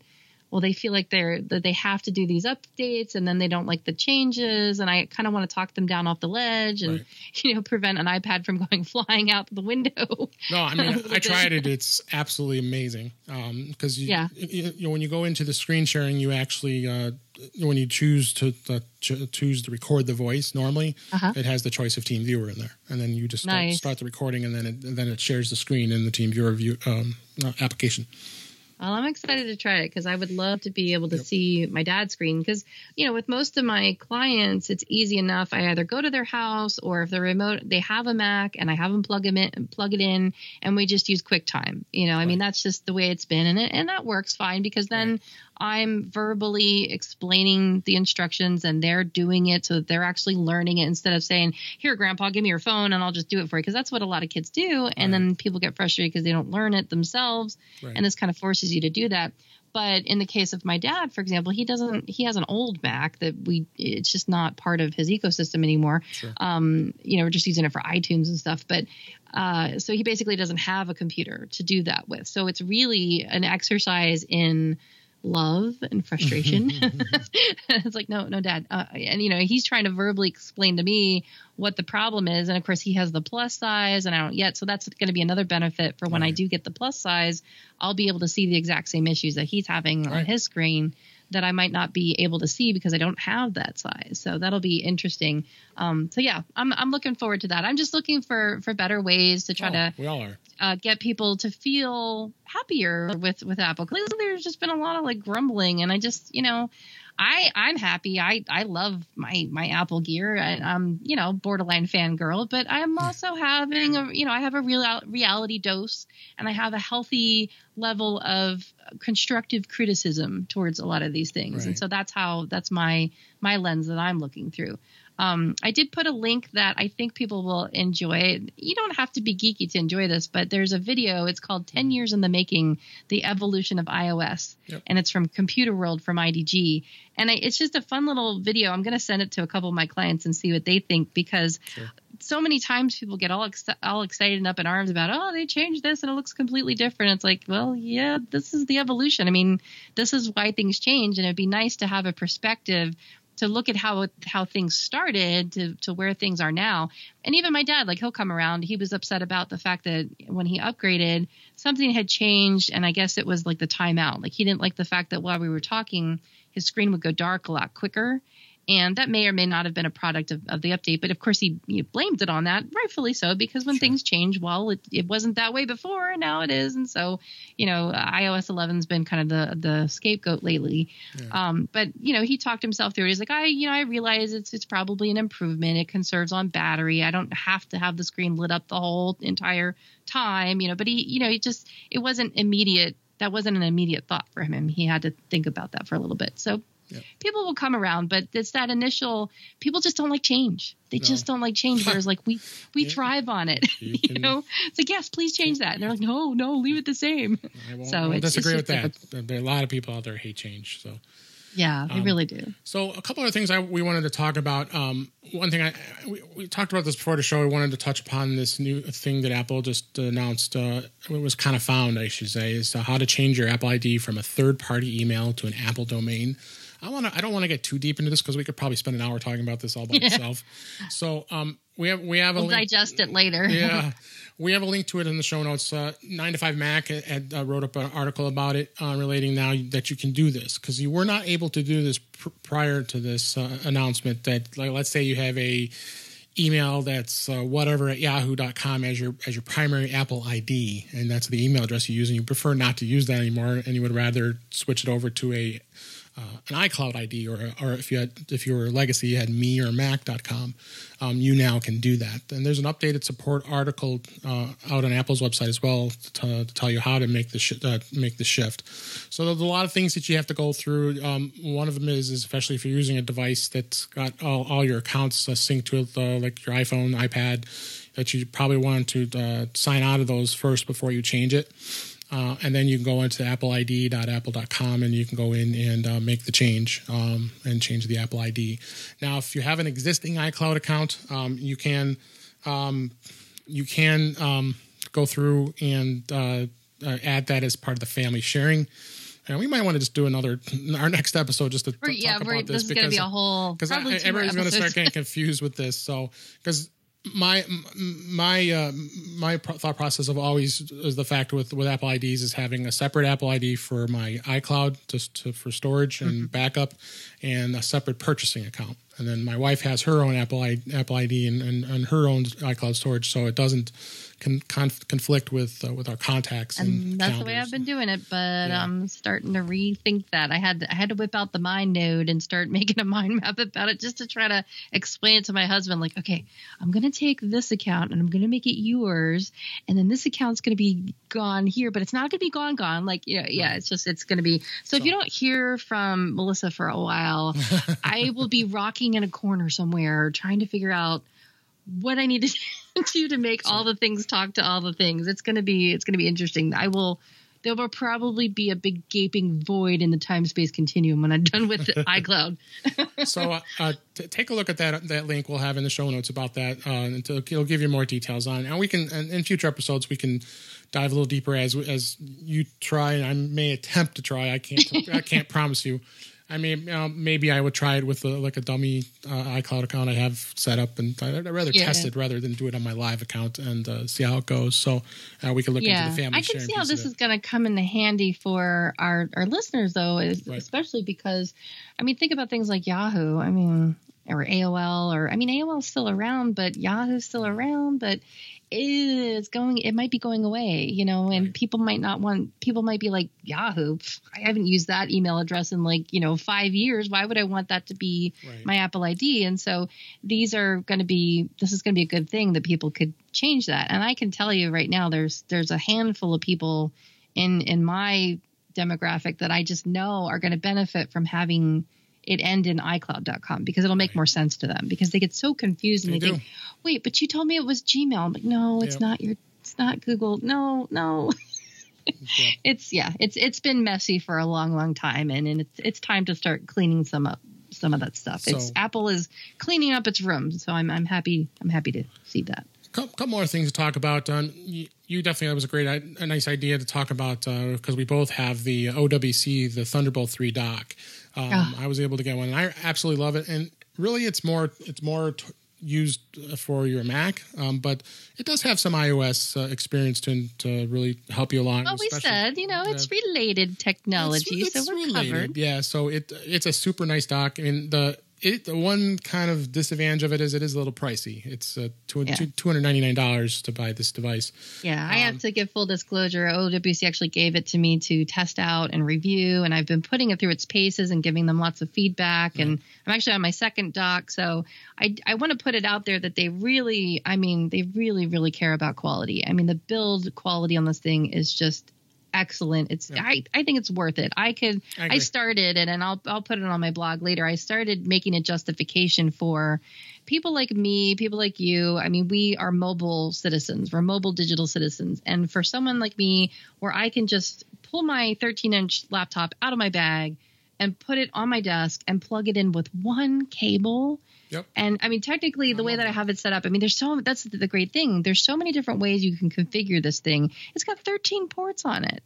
well they feel like they're that they have to do these updates and then they don't like the changes and i kind of want to talk them down off the ledge and right. you know prevent an ipad from going flying out the window no i mean i tried it it's absolutely amazing because um, yeah. You, you, know when you go into the screen sharing you actually uh, when you choose to uh, choose to record the voice normally uh-huh. it has the choice of TeamViewer in there and then you just start, nice. start the recording and then it and then it shares the screen in the TeamViewer view um, uh, application well, I'm excited to try it because I would love to be able to yep. see my dad's screen. Because, you know, with most of my clients, it's easy enough. I either go to their house or if they're remote, they have a Mac and I have them plug them in, plug it in, and we just use QuickTime. You know, right. I mean, that's just the way it's been, and it, and that works fine because then right. I'm verbally explaining the instructions and they're doing it so that they're actually learning it instead of saying, Here, grandpa, give me your phone and I'll just do it for you. Because that's what a lot of kids do. And right. then people get frustrated because they don't learn it themselves. Right. And this kind of forces you to do that. But in the case of my dad, for example, he doesn't. He has an old Mac that we. It's just not part of his ecosystem anymore. Sure. Um, you know, we're just using it for iTunes and stuff. But uh, so he basically doesn't have a computer to do that with. So it's really an exercise in love and frustration. it's like, no, no, dad. Uh, and, you know, he's trying to verbally explain to me what the problem is. And of course, he has the plus size and I don't yet. So that's going to be another benefit for when right. I do get the plus size. I'll be able to see the exact same issues that he's having right. on his screen that I might not be able to see because I don't have that size. So that'll be interesting. Um, so yeah, I'm I'm looking forward to that. I'm just looking for for better ways to try oh, to we all are. Uh, get people to feel happier with with Apple. Cause there's just been a lot of like grumbling, and I just you know I I'm happy. I I love my my Apple gear. I, am you know borderline fangirl, but I'm also having a you know I have a real reality dose, and I have a healthy level of constructive criticism towards a lot of these things, right. and so that's how that's my my lens that I'm looking through. Um, I did put a link that I think people will enjoy. You don't have to be geeky to enjoy this, but there's a video. It's called 10 Years in the Making The Evolution of iOS. Yep. And it's from Computerworld from IDG. And I, it's just a fun little video. I'm going to send it to a couple of my clients and see what they think because sure. so many times people get all, ex- all excited and up in arms about, oh, they changed this and it looks completely different. It's like, well, yeah, this is the evolution. I mean, this is why things change. And it'd be nice to have a perspective to look at how how things started to to where things are now. And even my dad, like he'll come around. He was upset about the fact that when he upgraded, something had changed, and I guess it was like the timeout. Like he didn't like the fact that while we were talking, his screen would go dark a lot quicker. And that may or may not have been a product of, of the update, but of course he, he, blamed it on that, rightfully so, because when sure. things change, well, it, it wasn't that way before, and now it is, and so you know iOS 11's been kind of the the scapegoat lately. Yeah. Um, but you know he talked himself through it. He's like, I you know I realize it's it's probably an improvement. It conserves on battery. I don't have to have the screen lit up the whole entire time, you know. But he you know he just it wasn't immediate. That wasn't an immediate thought for him. He had to think about that for a little bit. So People will come around, but it's that initial. People just don't like change. They No. just don't like change. Whereas like we we Yeah. thrive on it. You You, know, it's like yes, please change that. And they're like, no, no, leave it the same. I won't, So I won't it's- it's disagree with that. There are a lot of people out there hate change. So, Yeah, they Um, really do. so a couple of things I, we wanted to talk about. Um, one thing I we, we talked about this before the show. We wanted to touch upon this new thing that Apple just announced. Uh, it was kind of found, I should say, is uh, how to change your Apple ID from a third-party email to an Apple domain. I want to. I don't want to get too deep into this because we could probably spend an hour talking about this all by itself. So, um, we have we have a We'll link. digest it later. yeah, we have a link to it in the show notes. Uh, Nine to Five Mac had, uh, wrote up an article about it, uh, relating now that you can do this because you were not able to do this pr- prior to this uh, announcement. That, like, let's say you have a email that's uh, whatever at yahoo.com as your as your primary Apple ID, and that's the email address you use, and you prefer not to use that anymore, and you would rather switch it over to a uh, an iCloud ID, or or if you had if you were legacy, you had me or Mac.com. Um, you now can do that. And there's an updated support article uh, out on Apple's website as well to, to tell you how to make the sh- uh, make the shift. So there's a lot of things that you have to go through. Um, one of them is, is especially if you're using a device that's got all, all your accounts uh, synced with uh, like your iPhone, iPad, that you probably want to uh, sign out of those first before you change it. Uh, and then you can go into appleid.apple.com and you can go in and uh, make the change um, and change the Apple ID. Now, if you have an existing iCloud account, um, you can um, you can um, go through and uh, uh, add that as part of the family sharing. And we might want to just do another our next episode just to We're- yeah, talk about this this is going to be a whole. because everybody's going to start getting confused with this. So because my my uh, my thought process of always is the fact with with Apple IDs is having a separate Apple ID for my iCloud just to, for storage and Mm-hmm. backup, and a separate purchasing account. And then my wife has her own Apple Apple ID and, and, and her own iCloud storage, so it doesn't con, conf, conflict with uh, with our contacts. And, and that's the way. I've been doing it. But Yeah. I'm starting to rethink that. I had I had to whip out the MindNode and start making a mind map about it just to try to explain it to my husband. Like, okay, I'm gonna take this account and I'm gonna make it yours, and then this account's gonna be gone here, but it's not gonna be gone gone. Like, yeah, yeah, Right. it's just it's gonna be. So, if you don't hear from Melissa for a while, I will be rocking in a corner somewhere trying to figure out what I need to do to make all the things talk to all the things. It's gonna be it's gonna be interesting. I will there will probably be a big gaping void in the time space continuum when I'm done with iCloud. so uh, uh, t- take a look at that that link we'll have in the show notes about that uh, and it'll, it'll give you more details on it. and we can and in future episodes we can dive a little deeper as as you try and I may attempt to try I can't I can't promise you I mean uh, maybe I would try it with a, like a dummy uh, iCloud account I have set up and I'd rather Yeah. test it rather than do it on my live account and uh, see how it goes so uh, we can look yeah, into the family I can see how this is going to come in handy for our our listeners, though, is, Right. especially because, I mean, think about things like Yahoo. I mean, or AOL, or I mean, AOL's still around, but Yahoo's still around, but it's going. It might be going away, you know, and Right. people might not want. People might be like Yahoo. I haven't used that email address in like you know five years. Why would I want that to be Right. my Apple ID? And so these are going to be. This is going to be a good thing that people could change that. And I can tell you right now, there's there's a handful of people in in my demographic that I just know are going to benefit from having it end in iCloud.com because it'll make more sense to them because they get so confused and They they, think, wait, but you told me it was Gmail. I'm like, no, it's Yep. not your, it's not Google. No, no. It's yeah, it's it's been messy for a long, long time, and, and it's it's time to start cleaning some up some of that stuff. it's Apple is cleaning up its room, so I'm I'm happy I'm happy to see that. couple, couple more things to talk about. Um, you, you definitely that was a great, a nice idea to talk about because we both have the OWC, the Thunderbolt three dock. Um, Ah. I was able to get one, and I absolutely love it. And really, it's more, it's more t- used for your Mac, um, but it does have some iOS uh, experience to to really help you along. Well, we said you know it's related technology, it's, so we're related. covered. Yeah, so it it's a super nice dock. I mean the it the one kind of disadvantage of it is it is a little pricey. It's uh, two Yeah. two hundred ninety nine dollars to buy this device. Yeah, I Um, have to give full disclosure. OWC actually gave it to me to test out and review, and I've been putting it through its paces and giving them lots of feedback. And I'm actually on my second doc, so I, I want to put it out there that they really, I mean, they really, really care about quality. I mean, the build quality on this thing is just excellent. It's I, I think it's worth it. I could I I, started it and I'll I'll put it on my blog later. I started making a justification for people like me, people like you. I mean, we are mobile citizens. We're mobile digital citizens. And for someone like me where I can just pull my 13-inch laptop out of my bag and put it on my desk and plug it in with one cable Yep. and I mean, technically, the way that I have it set up, I mean, there's so that's the great thing. There's so many different ways you can configure this thing. It's got 13 ports on it.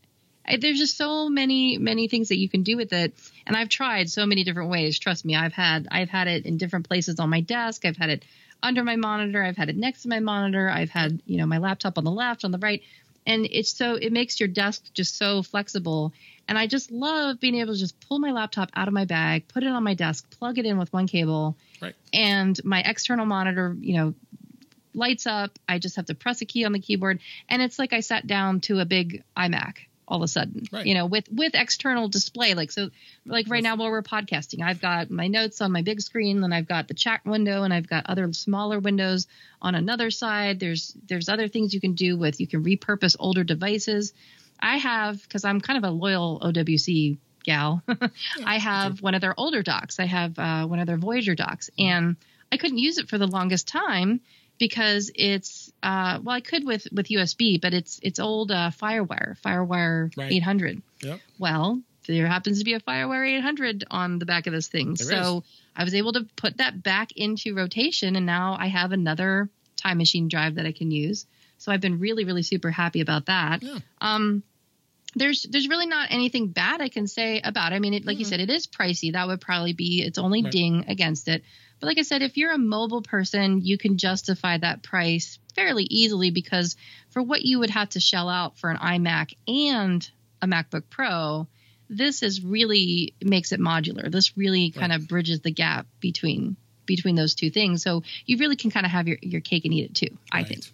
There's just so many many things that you can do with it, and I've tried so many different ways. Trust me, I've had I've had it in different places on my desk. I've had it under my monitor. I've had it next to my monitor. I've had you know my laptop on the left, on the right, and it's so it makes your desk just so flexible. And I just love being able to just pull my laptop out of my bag, put it on my desk, plug it in with one cable, Right. and my external monitor, you know, lights up. I just have to press a key on the keyboard, and it's like I sat down to a big iMac all of a sudden. Right. You know, with with external display. Like so, like right now while we're podcasting, I've got my notes on my big screen, then I've got the chat window, and I've got other smaller windows on another side. There's there's other things you can do with. You can repurpose older devices. I have because I'm kind of a loyal OWC gal. I have one of their older docks. I have uh, one of their Voyager docks, and I couldn't use it for the longest time because it's uh, well, I could with with USB, but it's it's old uh, FireWire, FireWire Right. 800. Yep. Well, there happens to be a FireWire 800 on the back of this thing, There so I was able to put that back into rotation, and now I have another time machine drive that I can use. So I've been really, really super happy about that. Yeah. Um, there's there's really not anything bad I can say about it. I mean, it, like you Mhm. said, it is pricey. That would probably be its only Right. ding against it. But like I said, if you're a mobile person, you can justify that price fairly easily because for what you would have to shell out for an iMac and a MacBook Pro, this is really makes it modular. This really kind of bridges the gap between between those two things. So you really can kind of have your, your cake and eat it too, I Right. think.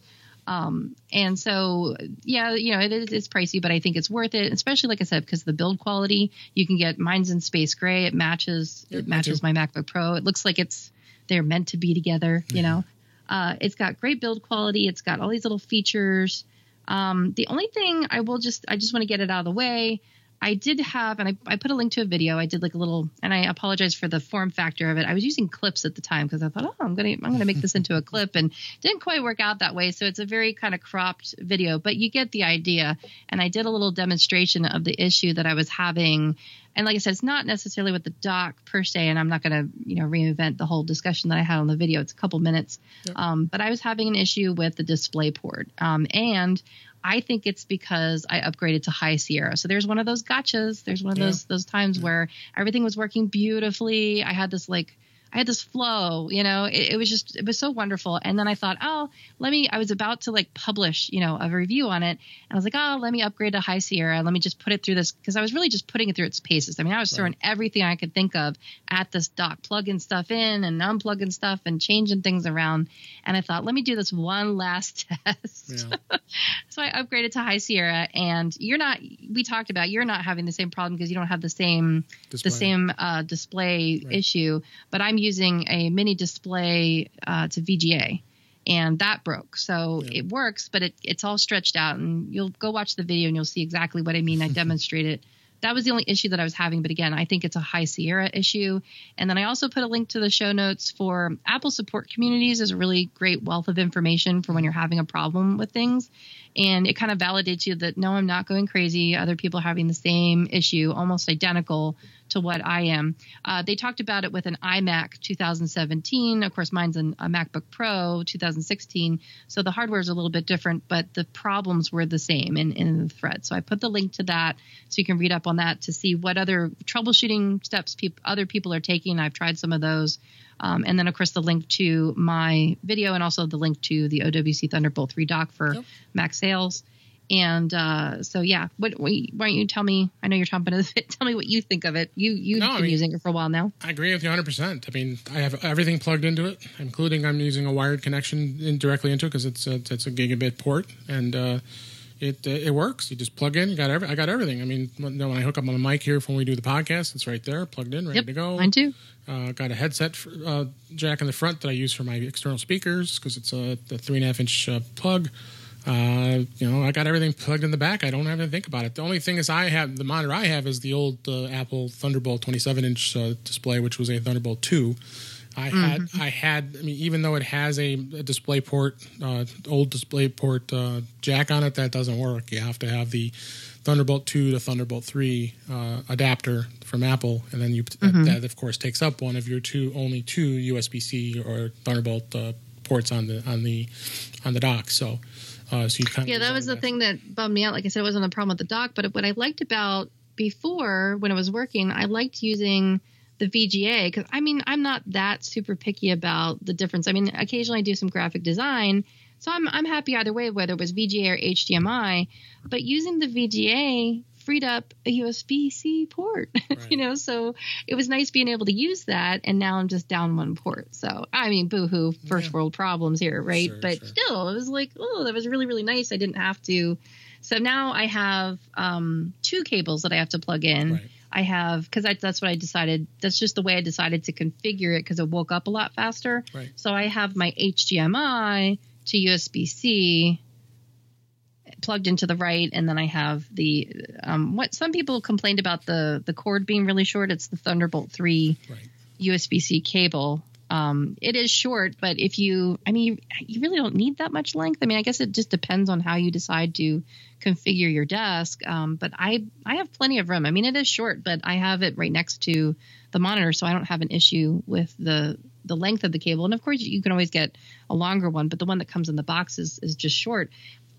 Um, and so, yeah, you know, it is, it's pricey, but I think it's worth it, especially like I said, because of the build quality. You can get mine's in space gray. It matches, Yep, it matches my MacBook Pro. It looks like it's, they're meant to be together, you know? Uh, it's got great build quality. It's got all these little features. Um, the only thing I will just, I just want to get it out of the way. I did have, and I, I put a link to a video. I did like a little, and I apologize for the form factor of it. I was using clips at the time because I thought, oh, I'm gonna, I'm gonna make this into a clip, and didn't quite work out that way. So it's a very kind of cropped video, but you get the idea. And I did a little demonstration of the issue that I was having. And like I said, it's not necessarily with the dock per se, and I'm not going to, you know, reinvent the whole discussion that I had on the video. It's a couple minutes, Yep. um, but I was having an issue with the display port, um, and I think it's because I upgraded to High Sierra. So there's one of those gotchas. There's one of Yeah. those those times where everything was working beautifully. I had this like I had this flow, you know, it, it was just, it was so wonderful. And then I thought, oh, let me, I was about to like publish, you know, a review on it. And I was like, oh, let me upgrade to High Sierra. Let me just put it through this. Cause I was really just putting it through its paces. I mean, I was throwing everything I could think of at this dock, plugging stuff in and unplugging stuff and changing things around. And I thought, let me do this one last test. Yeah. So I upgraded to High Sierra, and you're not. We talked about you're not having the same problem because you don't have the same Display. the same uh, display Right. issue. But I'm using a mini display uh, to VGA, and that broke. So Yeah. it works, but it, it's all stretched out. And you'll go watch the video, and you'll see exactly what I mean. I demonstrate it. That was the only issue that I was having. But again, I think it's a High Sierra issue. And then I also put a link to the show notes for Apple support communities. is a really great wealth of information for when you're having a problem with things. And it kind of validates you that no, I'm not going crazy. Other people are having the same issue, almost identical to what I am. Uh, they talked about it with an iMac 2017. Of course, mine's an, a MacBook Pro 2016. So the hardware is a little bit different, but the problems were the same in, in the thread. So I put the link to that so you can read up on that to see what other troubleshooting steps peop other people are taking. I've tried some of those. Um, and then, of course, the link to my video and also the link to the OWC Thunderbolt 3 dock for Yep. Mac sales. And uh, so, yeah, what, why don't you tell me? I know you're chomping at the bit. Tell me what you think of it. You you've No, been I mean- using it for a while now. I agree with you 100%. I mean, I have everything plugged into it, including I'm using a wired connection in, directly into it because it's a, it's a gigabit port, and uh, it it works. You just plug in. You got every, I got everything. I mean, when, when I hook up my mic here for when we do the podcast, it's right there, plugged in, ready Yep, to go. mine too. Uh, got a headset for, uh, jack in the front that I use for my external speakers because it's a, a three and a half inch uh, plug. Uh, you know, I got everything plugged in the back. I don't have to think about it. The only thing is, I have the monitor I have is the old uh, Apple Thunderbolt 27 inch uh, display, which was a Thunderbolt 2. I had, mm-hmm. I had, I mean, even though it has a, a display port, uh, old display port uh, jack on it, that doesn't work. You have to have the Thunderbolt 2 to Thunderbolt 3 uh, adapter from Apple, and then you mm-hmm. that, that, of course takes up one of your two only two USB C or Thunderbolt uh, ports on the on the on the dock. So, uh, so you kind yeah, that was the thing that bummed me out. Like I said, it wasn't a problem with the dock, but what I liked about before when it was working, I liked using the VGA because I mean I'm not that super picky about the difference. I mean occasionally I do some graphic design, so I'm I'm happy either way whether it was VGA or HDMI. But using the VGA freed up a USB C port, right. you know. So it was nice being able to use that, and now I'm just down one port. So I mean, boohoo, first yeah. world problems here, right? Sure, but sure. still, it was like, oh, that was really really nice. I didn't have to. So now I have um, two cables that I have to plug in. Right I have because that's what I decided. That's just the way I decided to configure it because it woke up a lot faster. Right. So I have my HDMI to USB C plugged into the right, and then I have the um, what some people complained about the the cord being really short. It's the Thunderbolt three right. USB C cable. Um, it is short, but if you, I mean, you, you, really don't need that much length. I mean, I guess it just depends on how you decide to configure your desk. Um, but I, I have plenty of room. I mean, it is short, but I have it right next to the monitor, so I don't have an issue with the the length of the cable. And of course, you can always get a longer one, but the one that comes in the box is, is just short.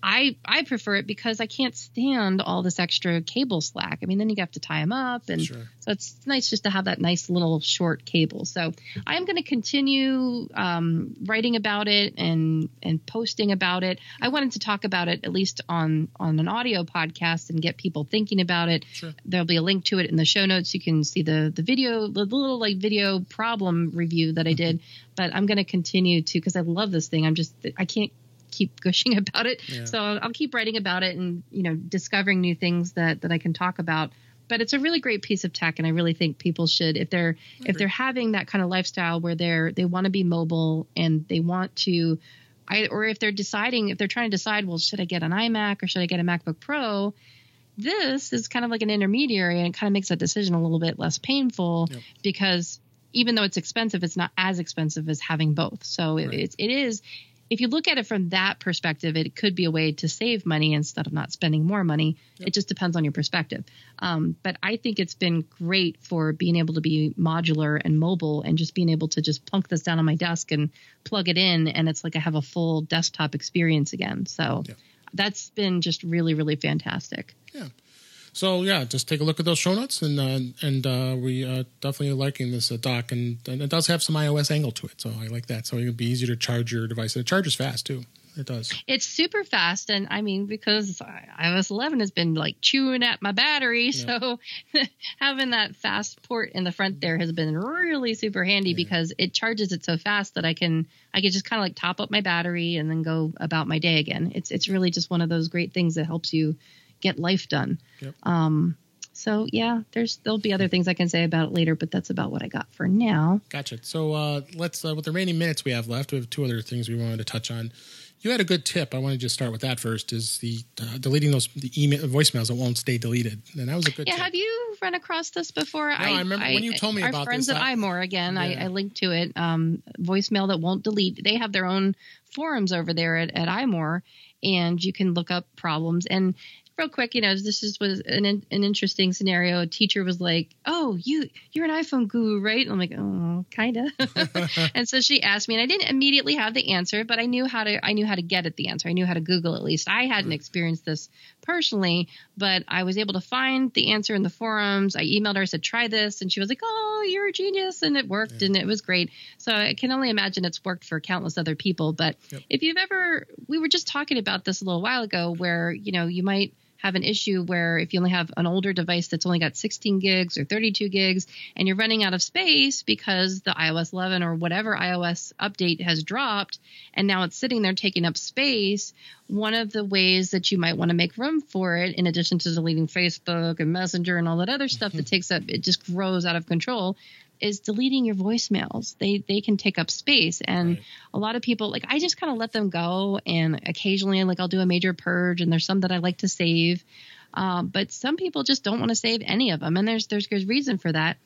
I I prefer it because I can't stand all this extra cable slack. I mean, then you have to tie them up, and sure. so it's nice just to have that nice little short cable. So I am going to continue um, writing about it and and posting about it. I wanted to talk about it at least on on an audio podcast and get people thinking about it. Sure. There'll be a link to it in the show notes. You can see the the video, the little like video problem review that I did. But I'm going to continue to because I love this thing. I'm just I can't keep gushing about it. Yeah. So I'll, keep writing about it and you know discovering new things that that I can talk about. But it's a really great piece of tech, and I really think people should if they're if they're having that kind of lifestyle where they're they want to be mobile and they want to. I, or if they're deciding, if they're trying to decide, well, should I get an iMac or should I get a MacBook Pro? This is kind of like an intermediary and it kind of makes that decision a little bit less painful yep. because even though it's expensive, it's not as expensive as having both. So right. it, it is if you look at it from that perspective, it could be a way to save money instead of not spending more money. Yep. It just depends on your perspective. Um, but I think it's been great for being able to be modular and mobile and just being able to just plunk this down on my desk and plug it in. And it's like I have a full desktop experience again. So that's been just really, really fantastic. Yeah. So yeah, just take a look at those show notes, and uh, and uh, we uh, definitely liking this uh, dock, and, and, it does have some iOS angle to it, so I like that. So it'll be easier to charge your device, and it charges fast too. It does. It's super fast, and I mean because iOS 11 has been like chewing at my battery, yeah. so having that fast port in the front there has been really super handy yeah. because it charges it so fast that I can I can just kind of like top up my battery and then go about my day again. It's it's really just one of those great things that helps you get life done. Yep. Um, so yeah, there's there'll be other things I can say about it later, but that's about what I got for now. Gotcha. So uh, let's uh, with the remaining minutes we have left, we have two other things we wanted to touch on. You had a good tip. I want to just start with that first. Is the uh, deleting those the email voicemails that won't stay deleted, and that was a good. Yeah, tip. have you run across this before? No, I, I remember I, when you told me our about friends this. at iMore again. Yeah. I, I, linked to it. Um, voicemail that won't delete. They have their own forums over there at, at iMore, and you can look up problems. And real quick, you know, this is was an an interesting scenario. A teacher was like, "Oh, you you're an iPhone guru, right?" And I'm like, "Oh, kind of." and so she asked me, and I didn't immediately have the answer, but I knew how to I knew how to get at the answer. I knew how to Google at least. I hadn't experienced this personally, but I was able to find the answer in the forums. I emailed her, I said, "Try this," and she was like, "Oh, you're a genius," and it worked, yeah. and it was great. So I can only imagine it's worked for countless other people. But yep. if you've ever, we were just talking about this a little while ago, where you know you might have an issue where if you only have an older device that's only got 16 gigs or 32 gigs and you're running out of space because the iOS 11 or whatever iOS update has dropped and now it's sitting there taking up space, one of the ways that you might want to make room for it, in addition to deleting Facebook and Messenger and all that other stuff that mm-hmm. takes up, it just grows out of control. Is deleting your voicemails. They they can take up space, and Right. a lot of people like I just kind of let them go, and occasionally like I'll do a major purge, and there's some that I like to save, um, but some people just don't want to save any of them, and there's there's good reason for that.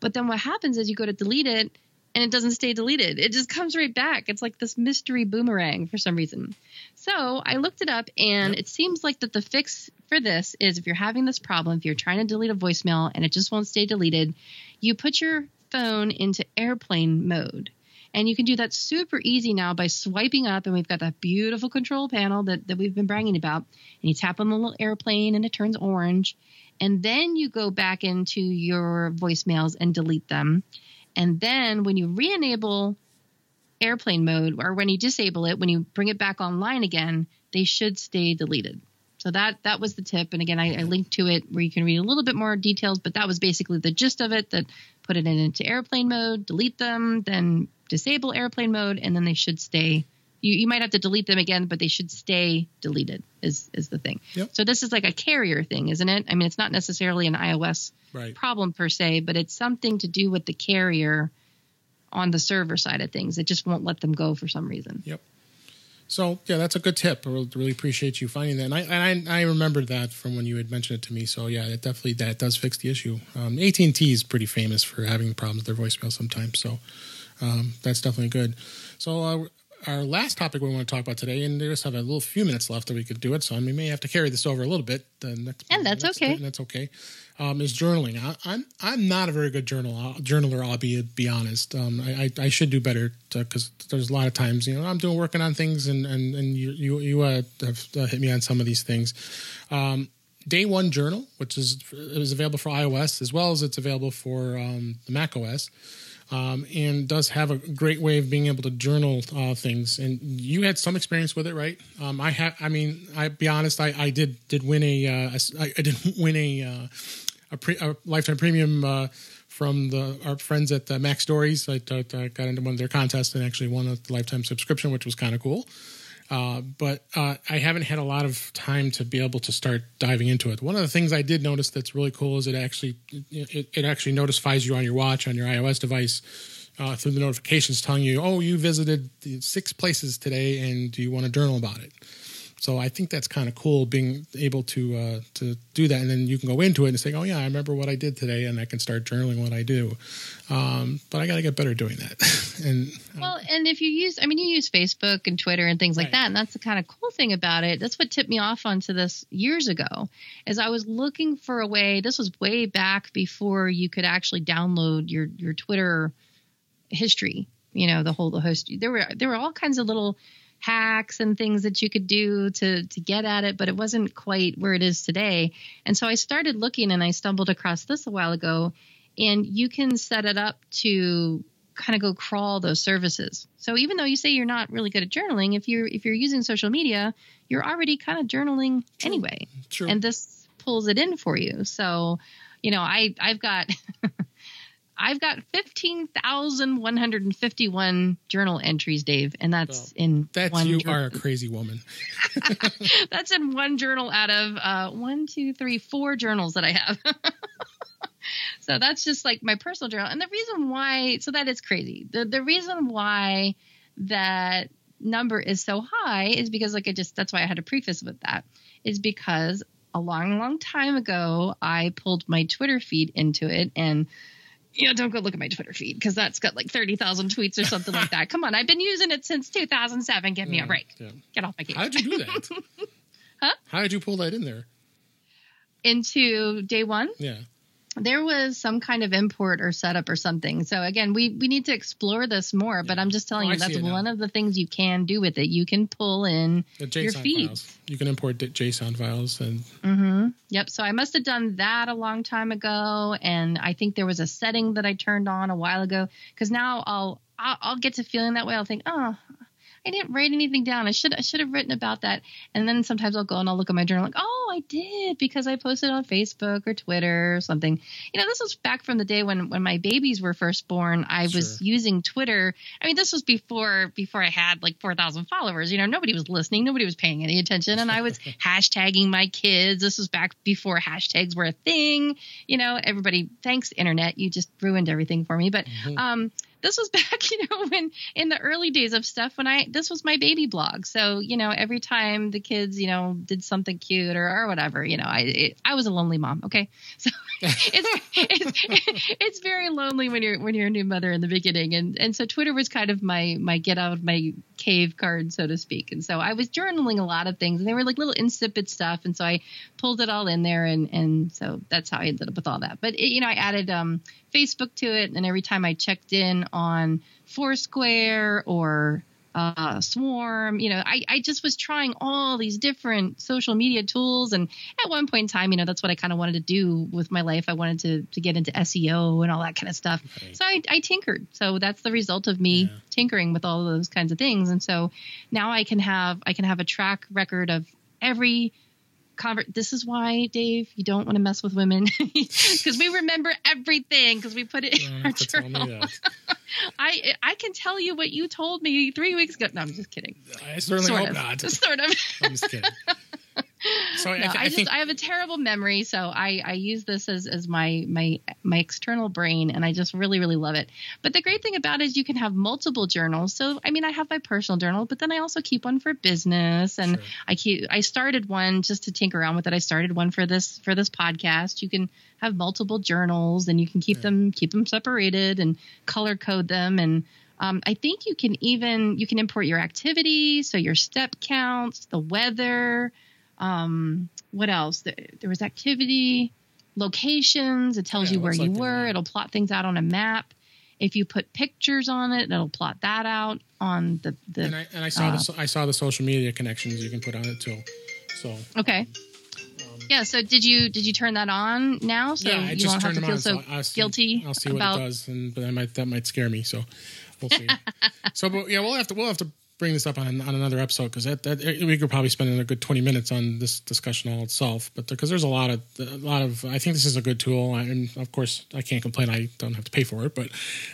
But then what happens is you go to delete it, and it doesn't stay deleted. It just comes right back. It's like this mystery boomerang for some reason. So I looked it up, and Yep. it seems like that the fix for this is if you're having this problem, if you're trying to delete a voicemail and it just won't stay deleted, you put your phone into airplane mode. And you can do that super easy now by swiping up, and we've got that beautiful control panel that, that we've been bragging about. And you tap on the little airplane, and it turns orange. And then you go back into your voicemails and delete them. And then when you re enable airplane mode, or when you disable it, when you bring it back online again, they should stay deleted. So that that was the tip. And again, I, I linked to it where you can read a little bit more details, but that was basically the gist of it. That put it in into airplane mode, delete them, then disable airplane mode, and then they should stay. You, you might have to delete them again, but they should stay deleted. Is is the thing. Yep. So this is like a carrier thing, isn't it? I mean, it's not necessarily an iOS Right. problem per se, but it's something to do with the carrier on the server side of things. It just won't let them go for some reason. Yep. So yeah, that's a good tip. I really appreciate you finding that. And I and I, I remembered that from when you had mentioned it to me. So yeah, it definitely that does fix the issue. Um, AT and T is pretty famous for having problems with their voicemail sometimes. So um, that's definitely good. So uh, our last topic we want to talk about today, and we just have a little few minutes left that we could do it. So we may have to carry this over a little bit. The next, And that's okay. That's okay. Um, is journaling. I, I'm I'm not a very good journal journaler. I'll be be honest. Um, I, I I should do better because there's a lot of times you know I'm doing working on things and and and you you you uh, have uh, hit me on some of these things. Um, Day One Journal, which is is available for iOS as well as it's available for um, the Mac OS um, and does have a great way of being able to journal uh, things. And you had some experience with it, right? Um, I have. I mean, I be honest. I, I did did win a. Uh, did win a uh, a, pre, a lifetime premium uh, from the our friends at MacStories. I, I got into one of their contests and actually won a lifetime subscription, which was kind of cool. Uh, but uh, I haven't had a lot of time to be able to start diving into it. One of the things I did notice that's really cool is it actually it, it actually notifies you on your watch on your iOS device uh, through the notifications telling you, oh, you visited six places today, and do you want to journal about it? So I think that's kind of cool being able to uh, to do that, and then you can go into it and say, "Oh yeah, I remember what I did today," and I can start journaling what I do. Um, but I got to get better doing that. and uh, Well, and if you use, I mean, you use Facebook and Twitter and things like Right. that, and that's the kind of cool thing about it. That's what tipped me off onto this years ago, is I was looking for a way. This was way back before you could actually download your your Twitter history. You know, the whole the host. There were there were all kinds of little hacks and things that you could do to to get at it, but it wasn't quite where it is today. And so I started looking, and I stumbled across this a while ago, and you can set it up to kind of go crawl those services. So even though you say you're not really good at journaling, if you're if you're using social media, you're already kind of journaling anyway. True. And this pulls it in for you. So, you know, I I've got I've got 15,151 journal entries, Dave, and that's in that's one you are a crazy woman. that's in one journal out of uh, one, two, three, four journals that I have. so that's just like my personal journal. And the reason why, so that is crazy. The the reason why that number is so high is because, like I just, that's why I had a preface with that, is because a long, long time ago, I pulled my Twitter feed into it and. You know, don't go look at my Twitter feed because that's got like 30,000 tweets or something like that. Come on, I've been using it since 2007. Give me Yeah, a break. yeah. Get off my case. How'd you do that? Huh? How did you pull that in there? into day one, Yeah. There was some kind of import or setup or something. So again, we we need to explore this more. But I'm just telling Oh, you that's it now. one of the things you can do with it. You can pull in The your feeds. files. You can import d- JSON files and hmm Yep. So I must have done that a long time ago, and I think there was a setting that I turned on a while ago. Because now I'll, I'll I'll get to feeling that way. I'll think, oh, I didn't write anything down. I should I should have written about that. And then sometimes I'll go and I'll look at my journal like, oh, I did because I posted on Facebook or Twitter or something. You know, this was back from the day when when my babies were first born. I sure. was using Twitter. I mean, this was before before I had like four thousand followers. You know, nobody was listening, nobody was paying any attention, and I was hashtagging my kids. This was back before hashtags were a thing. You know, everybody, thanks internet, you just ruined everything for me. But mm-hmm. um this was back, you know, when in the early days of stuff when I this was my baby blog. So, you know, every time the kids, you know, did something cute or, or whatever, you know, I it, I was a lonely mom, okay? So it's, it's it's very lonely when you're when you're a new mother in the beginning. And and so Twitter was kind of my my get out of my cave card, so to speak. And so I was journaling a lot of things and they were like little insipid stuff. And so I pulled it all in there and and so that's how I ended up with all that. But it, you know, I added um Facebook to it, and every time I checked in on Foursquare or uh, Swarm, you know, I, I just was trying all these different social media tools. And at one point in time, you know, that's what I kind of wanted to do with my life. I wanted to, to get into SEO and all that kind of stuff. Right. So I, I tinkered. So that's the result of me yeah. tinkering with all those kinds of things. And so now I can have, I can have a track record of every conver- this is why Dave, you don't want to mess with women because we remember everything because we put it in our journal. I I can tell you what you told me three weeks ago. No, I'm just kidding. I certainly sort hope of. not. Sort of. I'm just kidding. So no, I, th- I, just think... I have a terrible memory, so I, I use this as, as my my my external brain, and I just really really love it. But the great thing about it is you can have multiple journals. So I mean, I have my personal journal, but then I also keep one for business, and sure. I keep I started one just to tinker around with it. I started one for this for this podcast. You can have multiple journals, and you can keep yeah. them keep them separated and color code them and um, I think you can even you can import your activity, so your step counts, the weather, um, what else? There was activity, locations. It tells yeah, you where you like were. It'll plot things out on a map. If you put pictures on it, it'll plot that out on the the. And I, and I saw uh, the I saw the social media connections you can put on it too. So okay. Um, yeah. So did you did you turn that on now? So yeah, I you won't have to feel on, so, so see, guilty. I'll see about... what it does, and but that might that might scare me. So we'll see. so, but yeah, we'll have to we'll have to bring this up on, on another episode because that, that, we could probably spend a good 20 minutes on this discussion all itself but because there's a lot of a lot of i think this is a good tool and of course i can't complain i don't have to pay for it but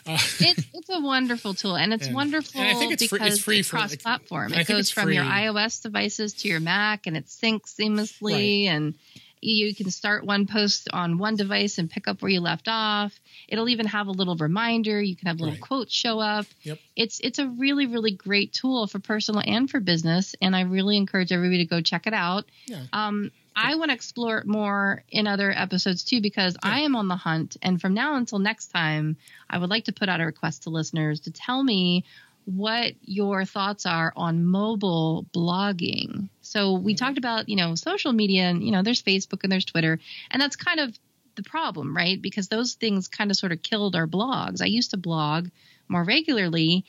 uh, it's, it's a wonderful tool and it's and, wonderful and I think it's because free, it's free it's cross platform it goes from free. your ios devices to your mac and it syncs seamlessly right. and you can start one post on one device and pick up where you left off. It'll even have a little reminder. You can have little right. quotes show up. Yep. It's it's a really really great tool for personal and for business, and I really encourage everybody to go check it out. Yeah. Um, I want to explore it more in other episodes too because yeah. I am on the hunt. And from now until next time, I would like to put out a request to listeners to tell me what your thoughts are on mobile blogging. So we mm-hmm. talked about, you know, social media and, you know, there's Facebook and there's Twitter. And that's kind of the problem, right? Because those things kind of sort of killed our blogs. I used to blog more regularly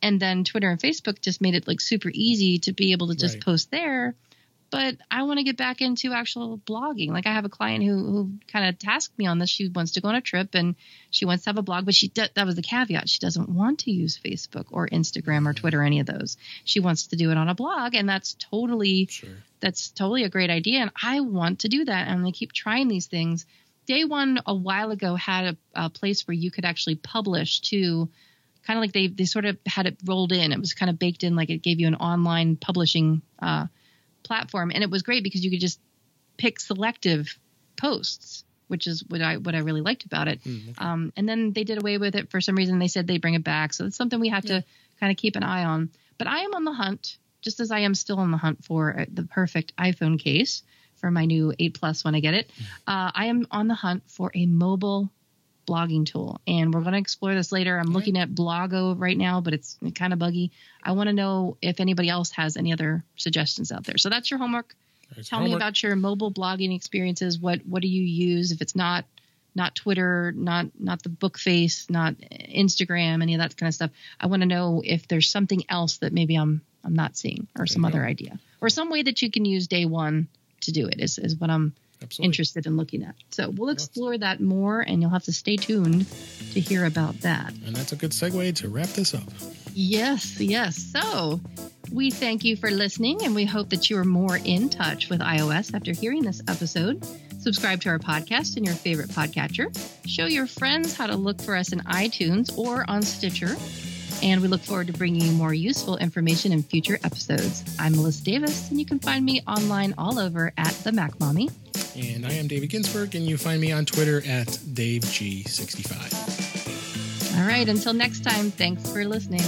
and then Twitter and Facebook just made it like super easy to be able to just right. post there but I want to get back into actual blogging. Like I have a client who, who kind of tasked me on this. She wants to go on a trip and she wants to have a blog, but she that was the caveat. She doesn't want to use Facebook or Instagram or Twitter, or any of those. She wants to do it on a blog, and that's totally sure. that's totally a great idea. And I want to do that, and I keep trying these things. Day one a while ago had a, a place where you could actually publish to kind of like they they sort of had it rolled in. It was kind of baked in, like it gave you an online publishing. Uh, platform, and it was great because you could just pick selective posts, which is what I what I really liked about it. Mm, okay. um, and then they did away with it for some reason. They said they bring it back, so it's something we have yeah. to kind of keep an eye on. But I am on the hunt, just as I am still on the hunt for uh, the perfect iPhone case for my new 8 Plus when I get it. Mm. Uh, I am on the hunt for a mobile blogging tool. And we're going to explore this later. I'm looking at Blogo right now, but it's kind of buggy. I want to know if anybody else has any other suggestions out there. So that's your homework. Tell homework. me about your mobile blogging experiences. What what do you use? If it's not not Twitter, not not the book face, not Instagram, any of that kind of stuff. I want to know if there's something else that maybe I'm I'm not seeing or some other idea or some way that you can use day one to do it is, is what I'm Absolutely. interested in looking at. So we'll explore that more, and you'll have to stay tuned to hear about that. And that's a good segue to wrap this up. Yes, yes. So we thank you for listening, and we hope that you are more in touch with iOS after hearing this episode. Subscribe to our podcast in your favorite podcatcher. Show your friends how to look for us in iTunes or on Stitcher. And we look forward to bringing you more useful information in future episodes. I'm Melissa Davis, and you can find me online all over at the Mac Mommy. And I am David Ginsburg, and you find me on Twitter at DaveG65. All right, until next time, thanks for listening.